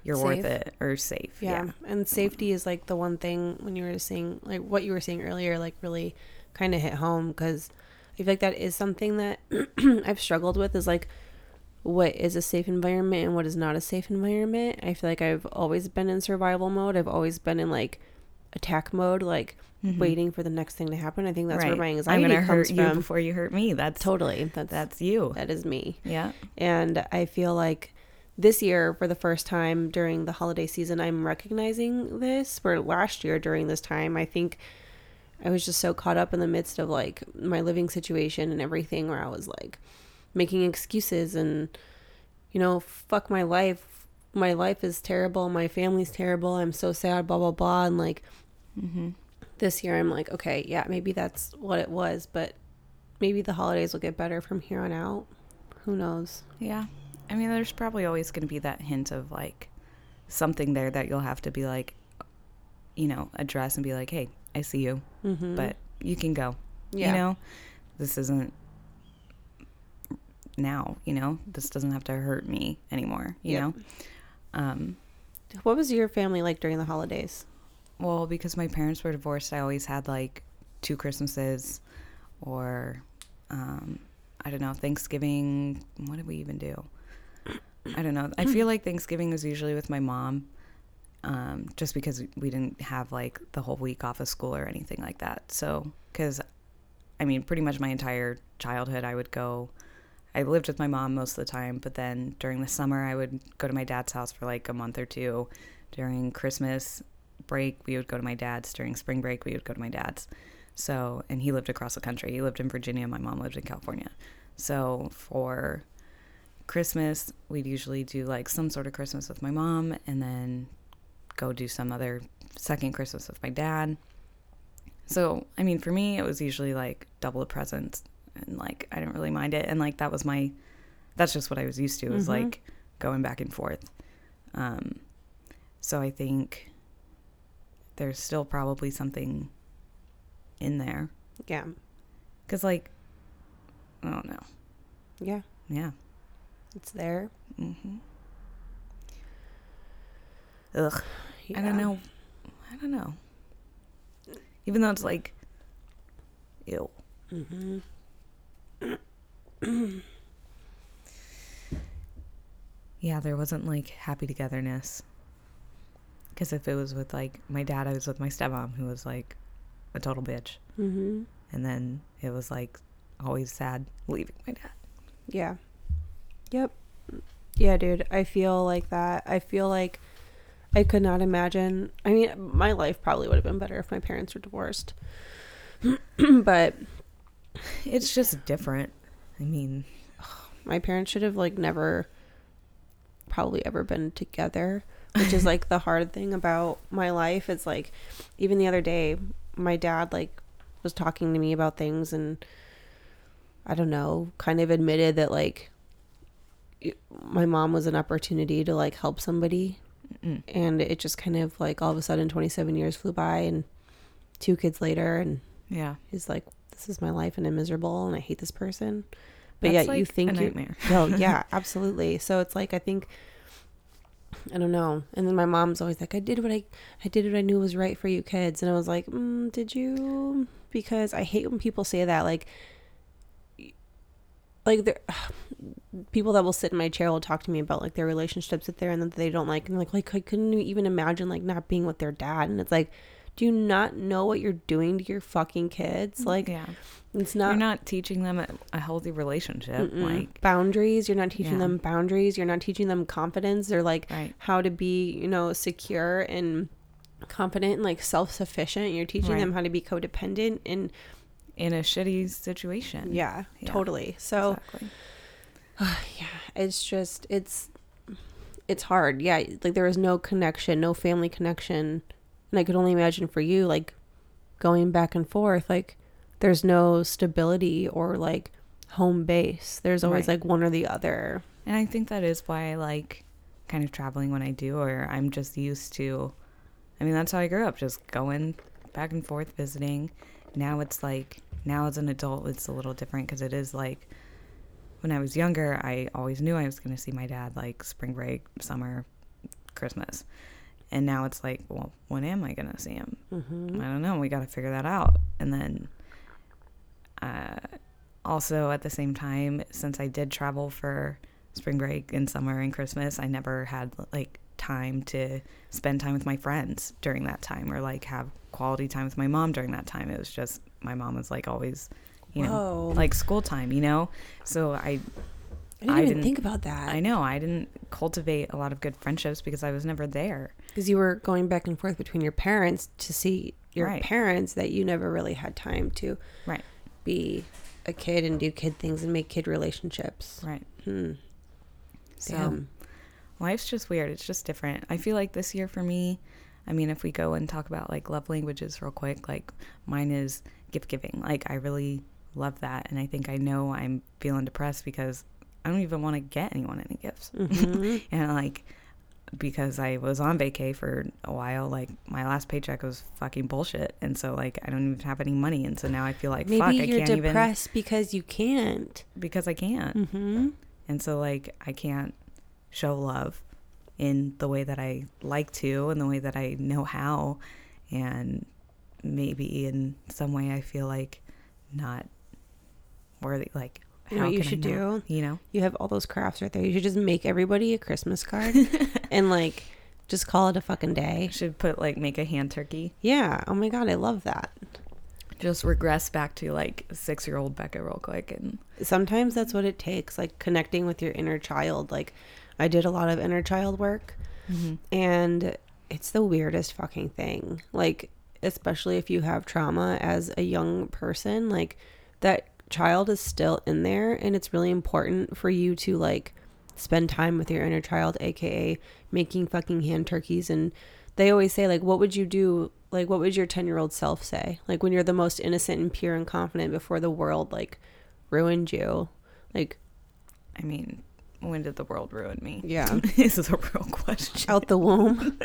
you're worth it or safe. Yeah. And safety is like the one thing when you were saying, like what you were saying earlier, like really kind of hit home because I feel like that is something that <clears throat> I've struggled with is like what is a safe environment and what is not a safe environment. I feel like I've always been in survival mode. I've always been in like attack mode, like Mhm. waiting for the next thing to happen. I think that's where Right. my I'm anxiety gonna comes hurt you from. before you hurt me. That's Totally. That's that's you. that is me. Yeah. And I feel like this year, for the first time during the holiday season, I'm recognizing this. For last year during this time, I think I was just so caught up in the midst of like my living situation and everything where I was like making excuses and, you know, fuck my life. My life is terrible. My family's terrible. I'm so sad, blah, blah, blah. And like Mm-hmm. this year, I'm like, okay, yeah, maybe that's what it was, but maybe the holidays will get better from here on out. Who knows? Yeah. I mean, there's probably always going to be that hint of like something there that you'll have to be like, you know, address and be like, hey, I see you, Mm-hmm. but you can go. yeah. You know, this isn't now, you know, this doesn't have to hurt me anymore, you Yep. know? Um, What was your family like during the holidays? well, because my parents were divorced, I always had like two Christmases or, um, I don't know, Thanksgiving. What did we even do? I don't know. I feel <clears throat> like Thanksgiving was usually with my mom, um, just because we didn't have like the whole week off of school or anything like that. So, because I mean, pretty much my entire childhood, I would go. I lived with my mom most of the time, but then during the summer, I would go to my dad's house for like a month or two. During Christmas break, we would go to my dad's. During spring break, we would go to my dad's. So, and he lived across the country. He lived in Virginia. My mom lived in California. So, for Christmas, we'd usually do like some sort of Christmas with my mom and then go do some other second Christmas with my dad. So, I mean, for me, it was usually like double the presents and like I didn't really mind it. And like that was my, that's just what I was used to, was Mhm. like going back and forth. Um, so I think there's still probably something in there. Yeah. Cause like, I don't know. Yeah. Yeah. It's there. hmm Ugh. I don't know. I don't know. Even though it's like, ew. Mm-hmm. <clears throat> Yeah, there wasn't like happy togetherness. Because if it was with like my dad, I was with my stepmom, who was like a total bitch. Mm-hmm. And then it was like always sad leaving my dad. Yeah. Yep. Yeah, dude. I feel like that. I feel like I could not imagine. I mean, my life probably would have been better if my parents were divorced. <clears throat> but It's just different. I mean, my parents should have like never probably ever been together which is like the hard thing about my life it's like even the other day my dad like was talking to me about things and i don't know kind of admitted that like my mom was an opportunity to like help somebody mm, and it just kind of like all of a sudden 27 years flew by and two kids later and yeah. he's like this is my life and i'm miserable and i hate this person but That's, yeah you like, think a you're nightmare. well, <laughs> yeah, absolutely. So it's like I think I don't know. And then my mom's always like, "I did what I I did what I knew was right for you kids." And I was like, mm, "Did you?" Because I hate when people say that. Like, like there <sighs> people that will sit in my chair will talk to me about like their relationships with their and that they don't like and like like I couldn't even imagine like not being with their dad and it's like do you not know what you're doing to your fucking kids mm, like yeah. it's not You're not teaching them a, healthy relationship. Like, boundaries you're not teaching Yeah. them boundaries you're not teaching them confidence or like right. how to be you know secure and confident and like self-sufficient you're teaching Right. them how to be codependent and In a shitty situation. yeah, Yeah. totally so Exactly. <sighs> yeah it's just it's it's hard yeah like there was no connection no family connection and i could only imagine for you like going back and forth like there's no stability or like home base there's always Right. like one or the other And I think that is why I like kind of traveling when I do, or I'm just used to. I mean, that's how I grew up, just going back and forth visiting. Now it's like, now as an adult, it's a little different because it is like when I was younger, I always knew I was going to see my dad like spring break, summer, Christmas. And now it's like, well, when am I going to see him? mm-hmm. I don't know. We got to figure that out. And then, uh, also at the same time, since I did travel for spring break and summer and Christmas, I never had like time to spend time with my friends during that time or like have quality time with my mom during that time. It was just my mom was like always, you know, like school time, you know? So I i didn't I didn't- think about that I know I didn't cultivate a lot of good friendships because I was never there. because you were going back and forth between your parents to see your Right. parents that you never really had time to Right. be a kid and do kid things and make kid relationships Right. hmm. So Damn. Life's just weird. It's just different. I feel like this year for me, I mean, if we go and talk about like love languages real quick, like mine is gift giving. Like I really love that. And I think I know I'm feeling depressed because I don't even want to get anyone any gifts. Mhm. <laughs> And like, because I was on vacay for a while, like my last paycheck was fucking bullshit. And so like, I don't even have any money. And so now I feel like, Maybe fuck, I you're can't depressed because you can't. because I can't. Mm-hmm. And so, like, I can't show love in the way that I like to and the way that I know how. And maybe in some way I feel like not worthy. Like, You know what you should not? do? You know? You have all those crafts right there. You should just make everybody a Christmas card <laughs> and like just call it a fucking day. Should put, like, make a hand turkey. Yeah. Oh my god, I love that. Just regress back to, like, six year old Becca real quick. And Sometimes that's what it takes, like connecting with your inner child. Like I did a lot of inner child work. Mm-hmm. And it's the weirdest fucking thing. Like especially if you have trauma as a young person, like that child is still in there. And it's really important for you to like spend time with your inner child aka making fucking hand turkeys. And they always say like what would you do like what would your 10 year old self say? Like when you're the most innocent and pure and confident before the world like ruined you. Like I mean, when did the world ruin me? yeah <laughs> this is a real question. out the womb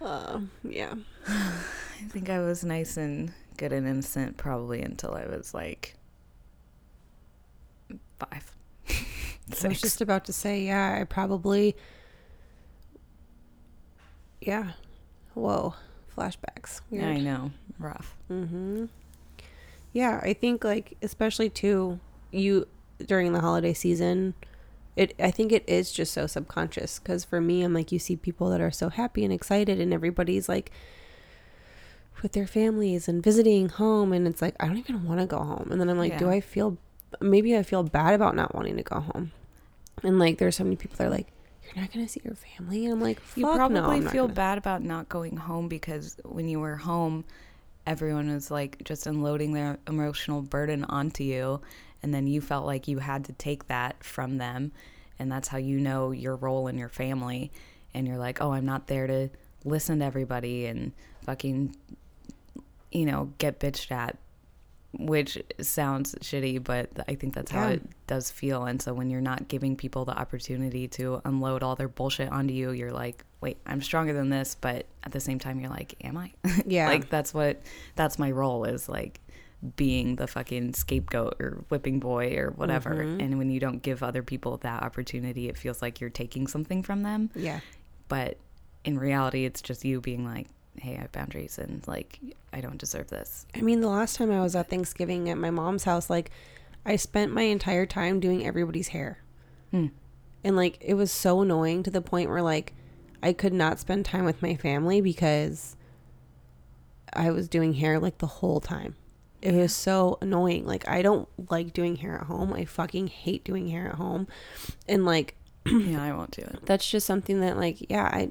uh, <laughs> <laughs> yeah I think I was nice and good and innocent probably until I was like five. I was just about to say, yeah, I probably, yeah. Whoa, flashbacks. Yeah, I know. Rough. Mm-hmm. Yeah, I think like especially too you during the holiday season, it I think it is just so subconscious because for me, I'm like you see people that are so happy and excited, and everybody's like with their families and visiting home, and it's like I don't even want to go home, and then I'm like, do I feel maybe I feel bad about not wanting to go home, and like there's so many people that are like. You're not gonna see your family. And I'm like, You no, probably I'm feel gonna." bad about not going home because when you were home, everyone was like just unloading their emotional burden onto you. And then you felt like you had to take that from them. And that's how you know your role in your family. And you're like, oh, I'm not there to listen to everybody and fucking, you know, get bitched at. Which sounds shitty, but I think that's how Yeah. it does feel. And so when you're not giving people the opportunity to unload all their bullshit onto you, you're like, wait, I'm stronger than this. But at the same time, you're like, am I? <laughs> Yeah. like that's what, that's my role is like being the fucking scapegoat or whipping boy or whatever. Mhm. And when you don't give other people that opportunity, it feels like you're taking something from them. yeah. But in reality, it's just you being like, hey, I have boundaries and like, I don't deserve this. I mean, the last time I was at Thanksgiving at my mom's house, like, I spent my entire time doing everybody's hair. Hmm. And like it was so annoying to the point where like I could not spend time with my family because I was doing hair like the whole time. It was so annoying. Like I don't like doing hair at home. I fucking hate doing hair at home. And like <clears throat> yeah, I won't do it. that's just something that like yeah, I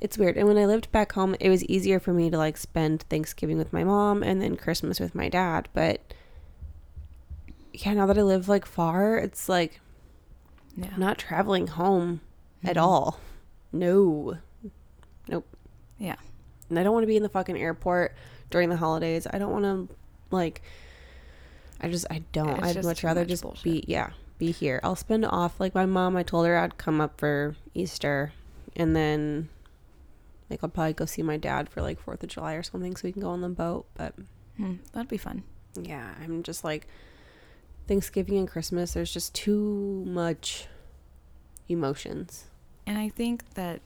it's weird. And when I lived back home, it was easier for me to like spend Thanksgiving with my mom and then Christmas with my dad, but yeah, now that I live like far, it's like Yeah. I'm not traveling home at Mhm. all. No. Nope. Yeah. And I don't want to be in the fucking airport during the holidays. I don't want to like I just I don't. It's I'd much rather much just bullshit. be yeah, be here. I'll spend off like my mom, I told her I'd come up for Easter and then like I'll probably go see my dad for like 4th of July or something so we can go on the boat, but Hmm, that'd be fun. yeah, I'm just like Thanksgiving and Christmas there's just too much emotions. And I think that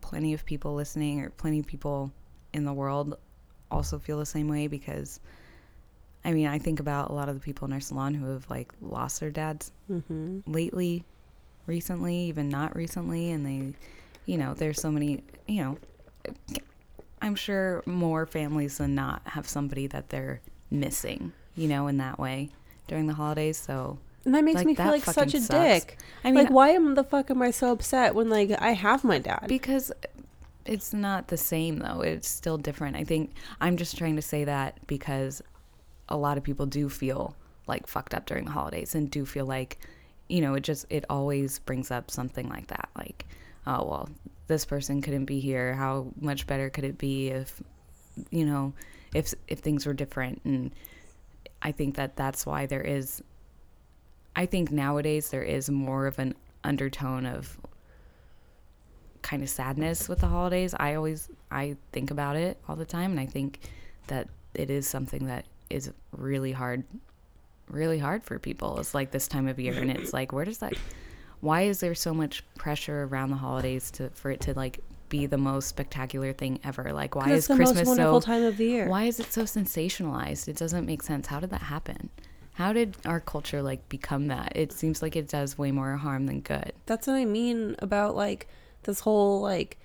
plenty of people listening or plenty of people in the world also feel the same way because I mean, I think about a lot of the people in our salon who have like lost their dads Mhm. lately, recently, even not recently, and they, you know, there's so many, you know, I'm sure more families than not have somebody that they're missing, you know, in that way during the holidays. So, And that makes Like, me feel like such a sucks. dick. I mean, like, why am the fuck am I so upset when like I have my dad? Because it's not the same though. It's still different. I think I'm just trying to say that because a lot of people do feel like fucked up during the holidays and do feel like you know, it just it always brings up something like that like oh well, this person couldn't be here. How much better could it be if you know, if if things were different and I think that that's why there is I think nowadays there is more of an undertone of kind of sadness with the holidays. I always I think about it all the time and I think that it is something that is really hard really hard for people. It's like this time of year and it's like where does that why is there so much pressure around the holidays to for it to like be the most spectacular thing ever? Like why is the Christmas most wonderful so time of the year? why is it so sensationalized? It doesn't make sense. How did that happen? How did our culture like become that? It seems like it does way more harm than good. That's what I mean about like this whole like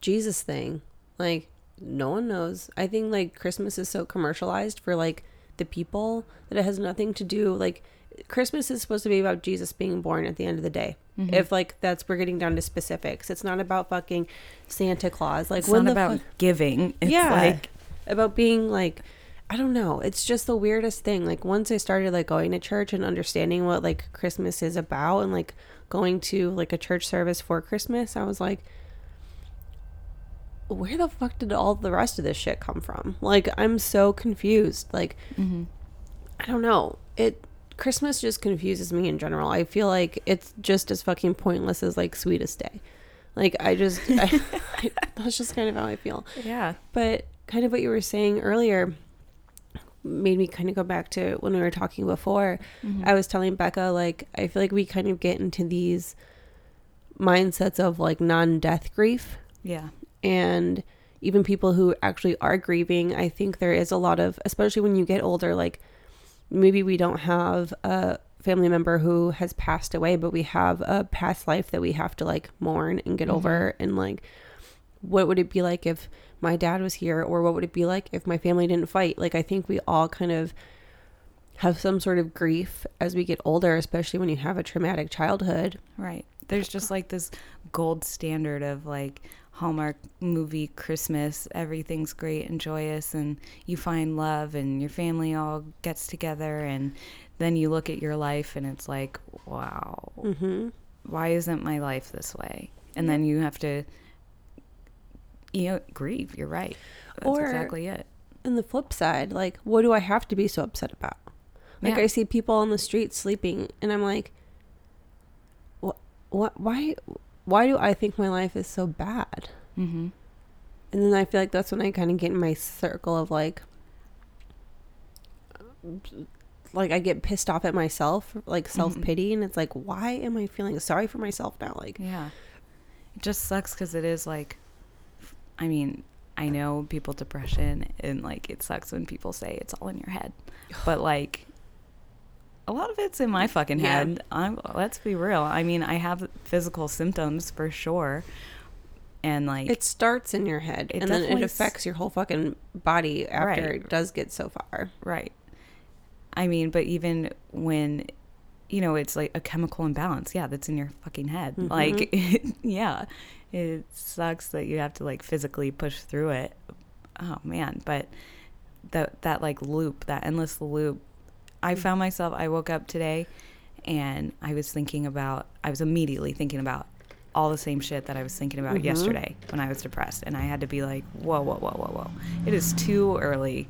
Jesus thing. Like no one knows. I think like Christmas is so commercialized for like the people that it has nothing to do like Christmas is supposed to be about Jesus being born at the end of the day. Mm-hmm. If like that's we're getting down to specifics. It's not about fucking Santa Claus. Like It's when not about fu- giving. It's yeah, like about being like I don't know. It's just the weirdest thing. Like once I started like going to church and understanding what like Christmas is about and like going to like a church service for Christmas, I was like where the fuck did all the rest of this shit come from? Like I'm so confused. Like mm-hmm. I don't know. It Christmas just confuses me in general. I feel like it's just as fucking pointless as like Sweetest Day. Like I just I, I, <laughs> <laughs> that's just kind of how I feel. yeah. But kind of what you were saying earlier made me kind of go back to when we were talking before. Mm-hmm. I was telling Becca, like, I feel like we kind of get into these mindsets of like non death grief. yeah. And even people who actually are grieving, I think there is a lot of, especially when you get older, like maybe we don't have a family member who has passed away, but we have a past life that we have to like mourn and get Mhm. over. And like, what would it be like if my dad was here? Or what would it be like if my family didn't fight? Like, I think we all kind of have some sort of grief as we get older, especially when you have a traumatic childhood. Right. There's just like this gold standard of like Hallmark movie Christmas, everything's great and joyous and you find love and your family all gets together and then you look at your life and it's like, wow, Mm-hmm. why isn't my life this way? And then you have to you know, grieve. You're right. That's Or- exactly it. And the flip side, like, what do I have to be so upset about? Like, Yeah. I see people on the street sleeping, and I'm like, what? What? Why? Why do I think my life is so bad? Mm-hmm. And then I feel like that's when I kind of get in my circle of like, like I get pissed off at myself, like self pity, and it's like, why am I feeling sorry for myself now? Like, Yeah. It just sucks because it is like, I mean, I know people depression and like it sucks when people say it's all in your head, <sighs> but like, a lot of it's in my fucking Yeah. head. I'm let's be real. I mean, I have physical symptoms for sure. And like It starts in your head, It and then it affects your whole fucking body after Right. it does get so far. Right. I mean, but even when, you know, it's like a chemical imbalance. Yeah, that's in your fucking head. Mhm. Like, <laughs> yeah, it sucks that you have to like physically push through it. Oh man, but that that like loop, that endless loop. I Mm. found myself. I woke up today, and I was thinking about. I was immediately thinking about all the same shit that I was thinking about Mhm. yesterday when I was depressed, and I had to be like, whoa, whoa, whoa, whoa, whoa. It is too early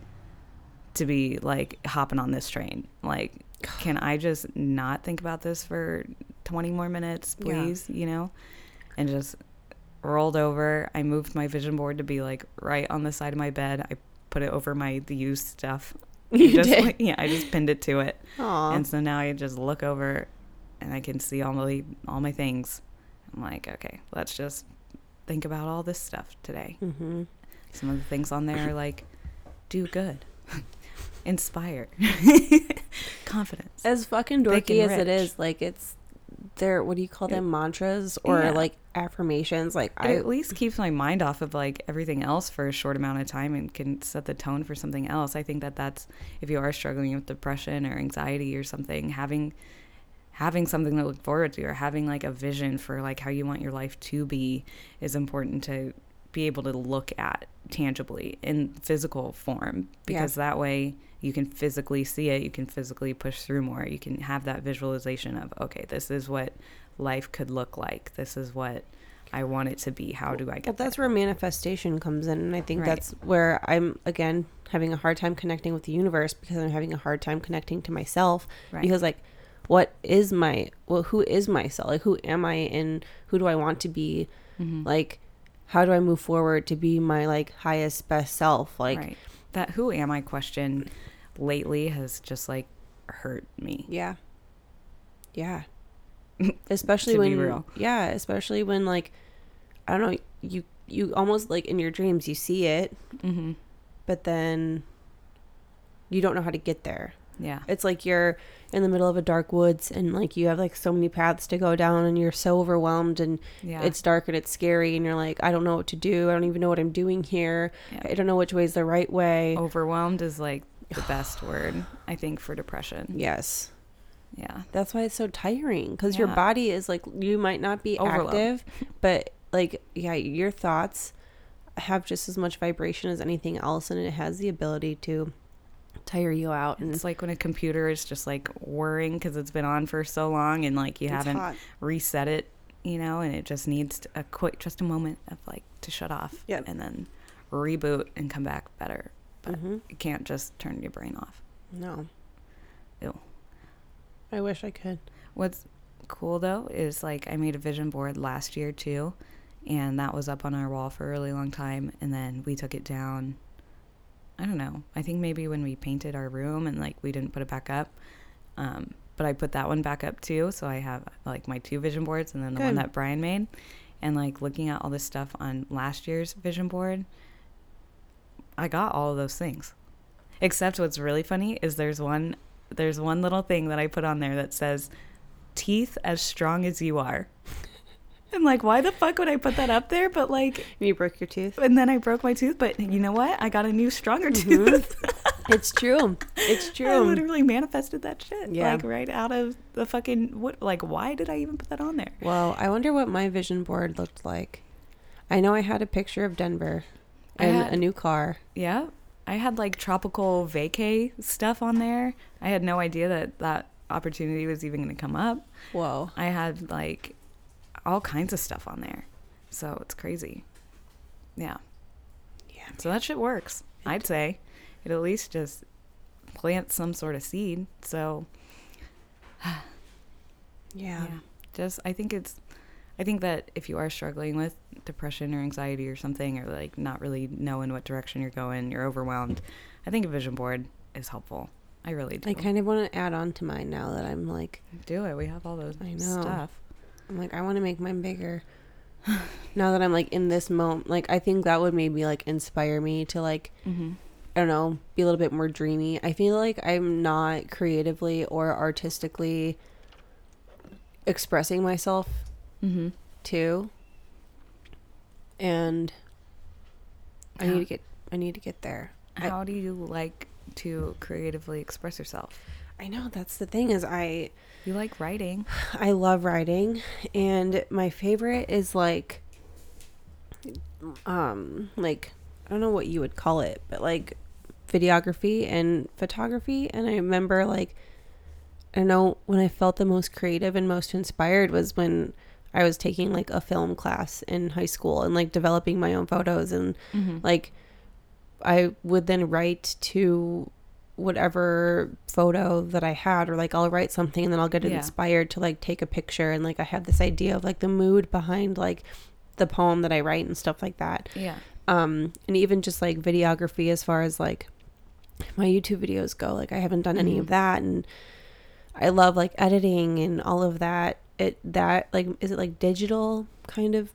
to be like hopping on this train. Like, can I just not think about this for 20 more minutes, Yeah. please? You know? And just rolled over. I moved my vision board to be like right on the side of my bed. I put it over my the used stuff. <laughs> You just did? like- <laughs> yeah, I just pinned it to it. Aw. And so now I just look over and I can see all my all my things. I'm like, okay, let's just think about all this stuff today. mm-hmm. Some of the things on there are like do good. <laughs> Inspire. Confidence. As fucking dorky as it is, like it's their what do you call them mantras or Yeah. like affirmations? Like It I at least keeps my mind off of like everything else for a short amount of time and can set the tone for something else. I think that that's if you are struggling with depression or anxiety or something, having having something to look forward to or having like a vision for like how you want your life to be is important to be able to look at tangibly in physical form because that way you can physically see it you can physically push through more you can have that visualization of okay this is what life could look like this is what i want it to be how do i get well, that's there? where manifestation comes in, and I think Right. that's where I'm again having a hard time connecting with the universe because I'm having a hard time connecting to myself right because like what is my well who is myself like who am i and who do i want to be Mhm. like how do i move forward to be my like highest best self like right that who am i question lately has just like hurt me. Yeah. Yeah. <laughs> Especially when yeah especially when like i don't know you you almost like in your dreams you see it mm-hmm. but then you don't know how to get there yeah It's like you're in the middle of a dark woods and like you have like so many paths to go down and you're so overwhelmed and yeah it's dark and it's scary and you're like, I don't know what to do. I don't even know what I'm doing here. Yeah. I don't know which way is the right way. overwhelmed is like the <sighs> best word i think for depression Yes. yeah That's why it's so tiring because your body is like, you might not be active, but like, yeah, your thoughts have just as much vibration as anything else and it has the ability to tire you out. And It's like when a computer is just like whirring because it's been on for so long and like you it's haven't hot. reset it, you know, and it just needs a quick, just a moment of like to shut off Yep. and then reboot and come back better. But Mhm. you can't just turn your brain off. No. Ew. I wish I could. What's cool though is like I made a vision board last year too, and that was up on our wall for a really long time. And then we took it down. I don't know. I think maybe when we painted our room and like we didn't put it back up. Um, but I put that one back up too. So I have like my two vision boards and then the one that Brian made. And like looking at all this stuff on last year's vision board, I got all of those things. Except what's really funny is there's one there's one little thing that I put on there that says teeth as strong as you are. I'm like, why the fuck would I put that up there? But like, You broke your tooth. and then I broke my tooth. But you know what? I got a new, stronger Mhm. tooth. <laughs> It's true. It's <laughs> true. I literally manifested that shit. Yeah. Like right out of the fucking what? Like, why did I even put that on there? Well, I wonder what my vision board looked like. I know I had a picture of Denver and had- a new car. Yeah, I had like tropical vacay stuff on there. I had no idea that that opportunity was even going to come up. Whoa. I had like all kinds of stuff on there. So it's crazy. Yeah. Yeah. So that shit works. I'd say it at least just plants some sort of seed. So <sighs> Yeah. yeah. Just I think it's I think that if you are struggling with depression or anxiety or something or like not really knowing what direction you're going, you're overwhelmed, I think a vision board is helpful. I really do. I kind of want to add on to mine now that I'm like, do it. We have all those I know. stuff. I'm like, I want to make mine bigger. <sighs> now that I'm like in this moment, like I think that would maybe like inspire me to like Mm-hmm. I don't know, be a little bit more dreamy. I feel like I'm not creatively or artistically expressing myself Mm-hmm. too. And I need to get I need to get there. I- How do you like to creatively express yourself? I know that's the thing is I You like writing. I love writing and my favorite is like um like I don't know what you would call it, but like videography and photography and I remember like I don't know when I felt the most creative and most inspired was when I was taking like a film class in high school and like developing my own photos and Mm-hmm. like I would then write to whatever photo that I had or like I'll write something and then I'll get Yeah. inspired to like take a picture and like I have this idea of like the mood behind like the poem that I write and stuff like that. Yeah. Um and even just like videography as far as like my YouTube videos go, like I haven't done any Mhm. of that and I love like editing and all of that. It that like is it like digital kind of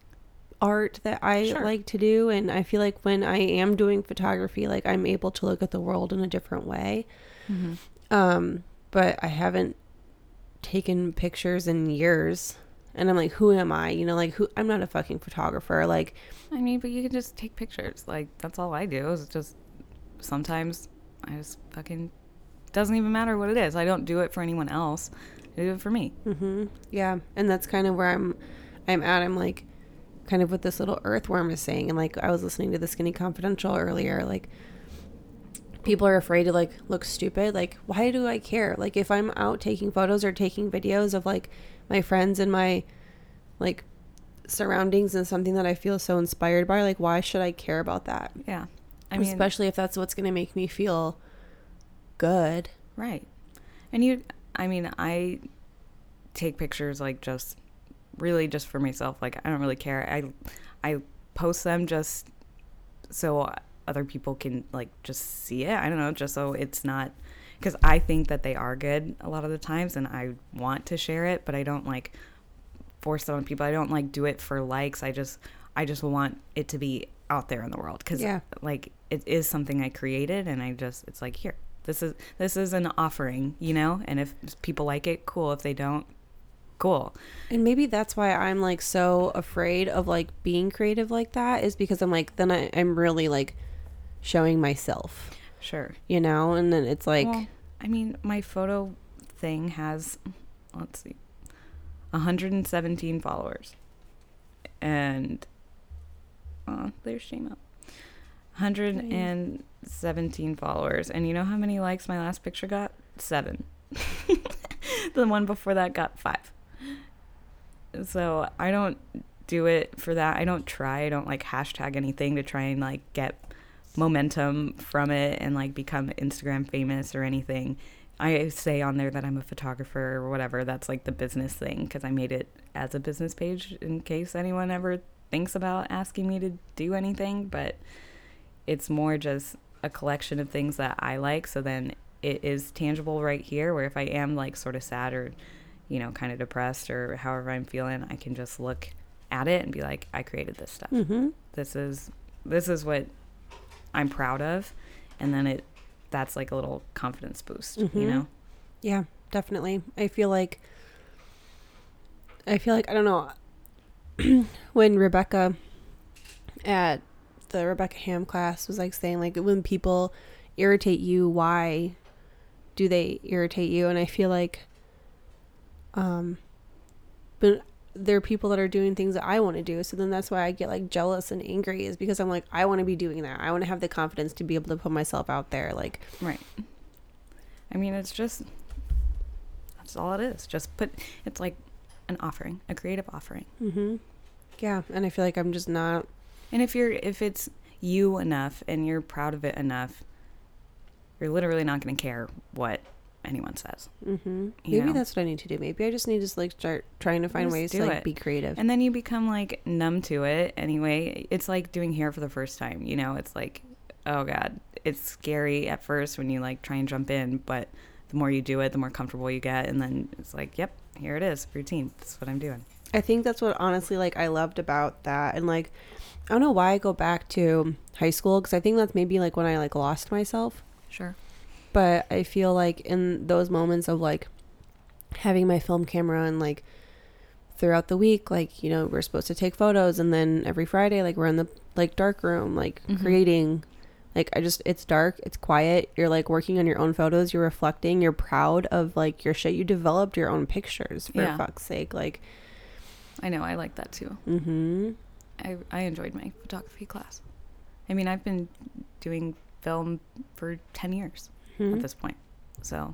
art that I Sure. like to do and I feel like when I am doing photography like I'm able to look at the world in a different way. Mm-hmm. Um but I haven't taken pictures in years and I'm like who am I? You know like who I'm not a fucking photographer like I mean, but you can just take pictures. Like that's all I do. Is just sometimes I just fucking doesn't even matter what it is. I don't do it for anyone else. I do it for me. Mhm. Yeah, and that's kind of where I'm I'm at. I'm like kind of what this little earthworm is saying and like I was listening to the Skinny Confidential earlier like people are afraid to like look stupid. Like why do I care? Like if I'm out taking photos or taking videos of like my friends and my like surroundings and something that I feel so inspired by, like why should I care about that? Yeah. I mean, Especially if that's what's going to make me feel good. right. And you, I mean, I take pictures like just really just for myself. Like I don't really care. I, I post them just so other people can like just see it. I don't know, just so it's not because I think that they are good a lot of the times, and I want to share it, but I don't like force it on people. I don't like do it for likes. I just I just want it to be out there in the world because Yeah. like it is something I created, and I just it's like here. This is this is an offering, you know, and if people like it, cool. If they don't, cool. And maybe that's why I'm like so afraid of like being creative like that is because I'm like then I, I'm really like showing myself, Sure. you know, and then it's like well, I mean, my photo thing has, let's see, 117 followers. And, uh, there's Shima. 117 followers. And you know how many likes my last picture got? Seven. <laughs> the one before that got five. So I don't do it for that. I don't try. I don't like hashtag anything to try and like get momentum from it and like become Instagram famous or anything. I say on there that I'm a photographer or whatever. That's like the business thing because I made it as a business page in case anyone ever thinks about asking me to do anything. But it's more just a collection of things that I like. So then it is tangible right here where if I am like sort of sad or, you know, kind of depressed or however I'm feeling, I can just look at it and be like, I created this stuff hmm this is this is what I'm proud of and then it that's like a little confidence boost, you Mhm. know? yeah, definitely. I feel like I feel like I don't know <clears throat> when Rebecca at the Rebecca Ham class was like saying like when people irritate you, why do they irritate you? And I feel like um but there are people that are doing things that I want to do. So then that's why I get like jealous and angry is because I'm like I want to be doing that. I want to have the confidence to be able to put myself out there like Right. I mean, it's just that's all it is. Just put it's like an offering, a creative offering. Mm-hmm. Yeah, and I feel like I'm just not And if you're if it's you enough and you're proud of it enough, you're literally not going to care what anyone says. Mm-hmm. Maybe know? that's what I need to do. Maybe I just need to like start trying to find Just ways to like it. be creative. And then you become like numb to it anyway. It's like doing hair for the first time, you know? It's like, oh God, it's scary at first when you like try and jump in, but the more you do it, the more comfortable you get. And then it's like, yep, here it is, routine. That's what I'm doing. I think that's what honestly like I loved about that and like I don't know why I go back to high school cuz I think that's maybe like when I like lost myself. Sure. But I feel like in those moments of like having my film camera and like throughout the week like you know we're supposed to take photos and then every Friday like we're in the like dark room like Mhm. creating like I just it's dark, it's quiet. You're like working on your own photos, you're reflecting, you're proud of like your shit. You developed your own pictures for Yeah. fuck's sake. Like I know. I like that too. mhm. I I enjoyed my photography class. I mean, I've been doing film for ten years Mhm. at this point. So,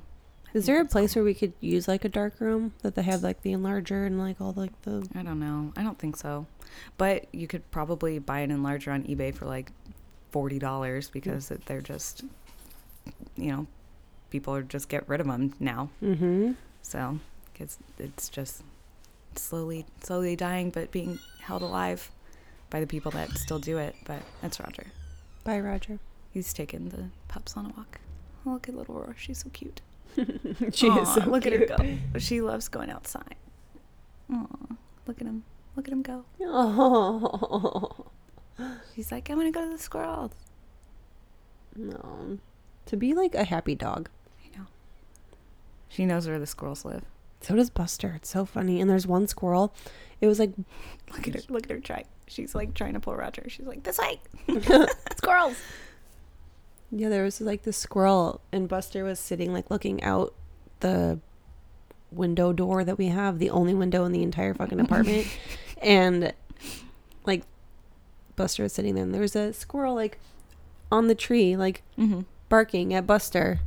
Is there a place where we could use like a dark room that they have like the enlarger and like all like the I don't know. I don't think so. But you could probably buy an enlarger on eBay for like forty dollars because it- they're just, you know, people are just get rid of them now. Mhm. So, because it's just slowly, slowly dying, but being held alive by the people that still do it. But that's Roger. Bye, Roger. He's taking the pups on a walk. Oh, look at little Aurora. She's so cute. <laughs> she Aw, is so look cute. at her go. She loves going outside. Aw, look at him. Look at him go. Oh. <laughs> He's like, I want to go to the squirrels. No. To be like a happy dog. I know. She knows where the squirrels live. So does Buster. It's so funny. And there's one squirrel. It was like <laughs> Look at her. Look at her try. She's like trying to pull Roger. She's like, this way. squirrels. Yeah, there was like the squirrel, and Buster was sitting like looking out the window door that we have, the only window in the entire fucking apartment. <laughs> and like Buster was sitting there, and there was a squirrel like on the tree, like Mm-hmm. barking at Buster.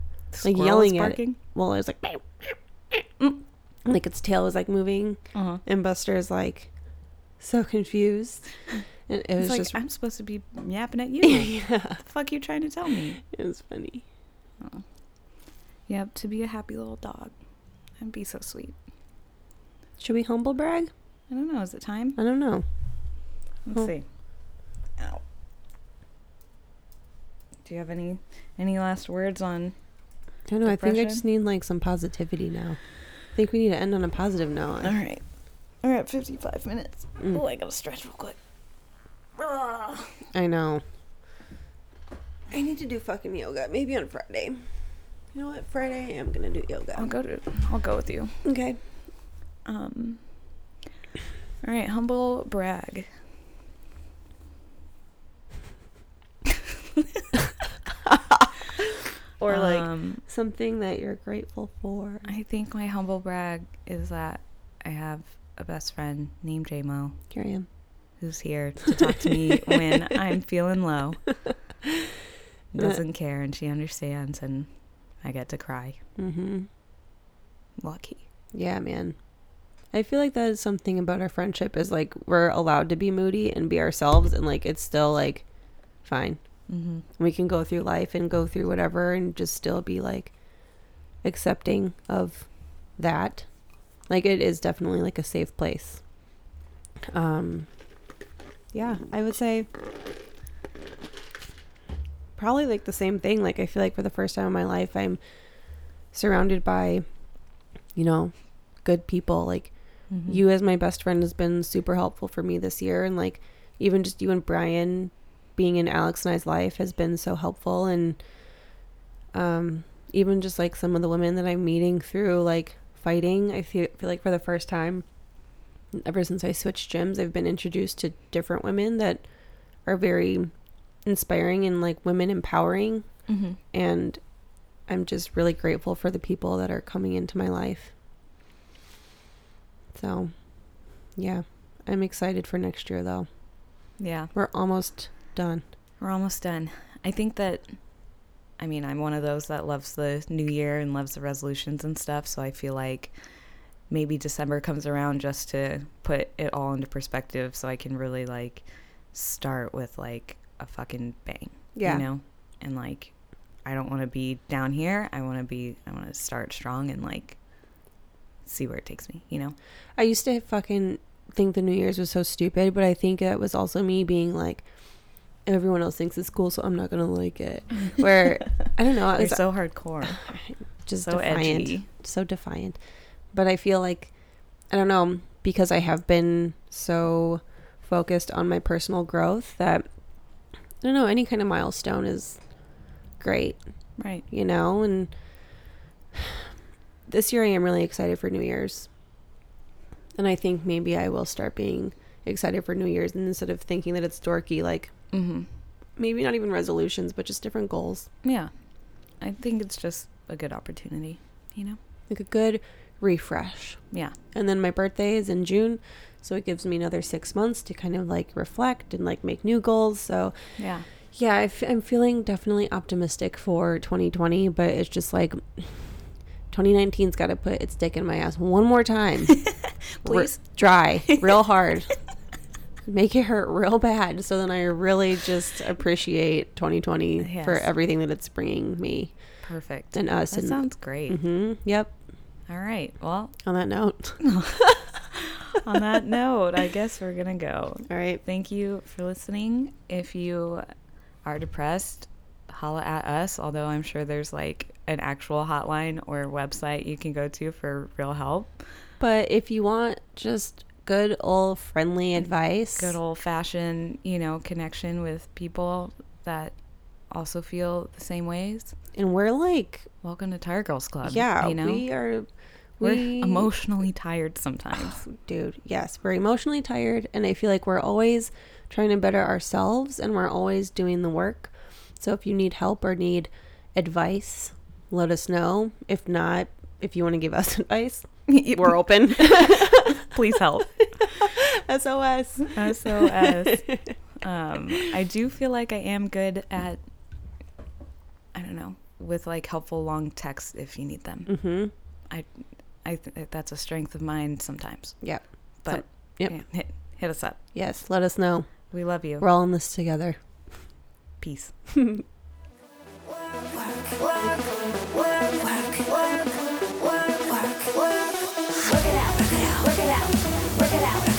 Like, yelling at it. Well, it was like, like its tail was like moving, Uh-huh. and Buster's like so confused. <laughs> And it It's was like, just, I'm supposed to be yapping at <laughs> you. yeah, the fuck you trying to tell me? it was funny. Yep, to be a happy little dog. And be so sweet. Should we humble brag? I don't know. Is it time? I don't know. Let's Oh. see. Ow. Do you have any any last words on? I don't know. I think I just need like some positivity now. I think we need to end on a positive note. All right, we're at fifty five minutes. Mm. Oh, I gotta stretch real quick. I know. I need to do fucking yoga. Maybe on Friday. You know what? Friday I'm gonna do yoga. I'll go to. I'll go with you. Okay. Um. All right, humble brag. <laughs> Or like Um, something that you're grateful for. I think my humble brag is that I have a best friend named JMO Here I am. Who's here to talk to me when I'm feeling low. <laughs> Doesn't care and she understands and I get to cry. Mm-hmm. Lucky. Yeah, man. I feel like that is something about our friendship is like we're allowed to be moody and be ourselves and like it's still like fine. Mm-hmm. We can go through life and go through whatever and just still be like accepting of that. Like it is definitely like a safe place. Um yeah, I would say probably like the same thing. Like I feel like for the first time in my life I'm surrounded by you know, good people. Like Mm-hmm. you as my best friend has been super helpful for me this year and like even just you and Brian being in Alex and I's life has been so helpful and um even just like some of the women that I'm meeting through like fighting I feel feel like for the first time ever since I switched gyms I've been introduced to different women that are very inspiring and like women empowering Mm-hmm. and I'm just really grateful for the people that are coming into my life. So, yeah, I'm excited for next year though. Yeah. We're almost done. We're almost done. I think that, I mean, I'm one of those that loves the new year and loves the resolutions and stuff. So I feel like maybe December comes around just to put it all into perspective so I can really like start with like a fucking bang. Yeah. You know? And like, I don't want to be down here. I want to be, I want to start strong and like see where it takes me, you know? I used to fucking think the New Year's was so stupid, but I think it was also me being like, everyone else thinks it's cool, so I'm not gonna like it. Where <laughs> I don't know, it's so hardcore. <sighs> just so defiant. edgy. so defiant. But I feel like I don't know. because I have been so focused on my personal growth that I don't know, any kind of milestone is great, Right. you know? And <sighs> this year I am really excited for New Year's. And I think maybe I will start being excited for New Year's and instead of thinking that it's dorky, like Mm-hmm. maybe not even resolutions, but just different goals. Yeah. I think it's just a good opportunity, you know? Like a good refresh. Yeah. And then my birthday is in June. So it gives me another six months to kind of like reflect and like make new goals. So Yeah. yeah, I f- I'm feeling definitely optimistic for 2020, but it's just like 2019's got to put its dick in my ass one more time. <laughs> Please. R- dry, <laughs> real hard. Make it hurt real bad. So then I really just appreciate 2020 for everything that it's bringing me Perfect. and us. That and sounds great. Mm-hmm, Yep. All right. Well, On that note. <laughs> on that note, I guess we're going to go. All right. Thank you for listening. If you are depressed, holla at us, although I'm sure there's like an actual hotline or website you can go to for real help. But if you want just good old friendly advice, Good old fashioned, you know, connection with people that also feel the same ways. and we're like, Welcome to Tire Girls Club. yeah, you know, we are. We're emotionally tired sometimes. dude yes we're emotionally tired and i feel like we're always trying to better ourselves and we're always doing the work so if you need help or need advice let us know if not if you want to give us <laughs> advice <laughs> we're open <laughs> Please help. sos SOS. um, I do feel like I am good at, I don't know, with like helpful long texts if you need them. mm-hmm I, I think that's a strength of mine sometimes. yeah. But yep. Yeah, hit, hit us up. Yes, let us know. We love you. We're all in this together. Peace. work it out.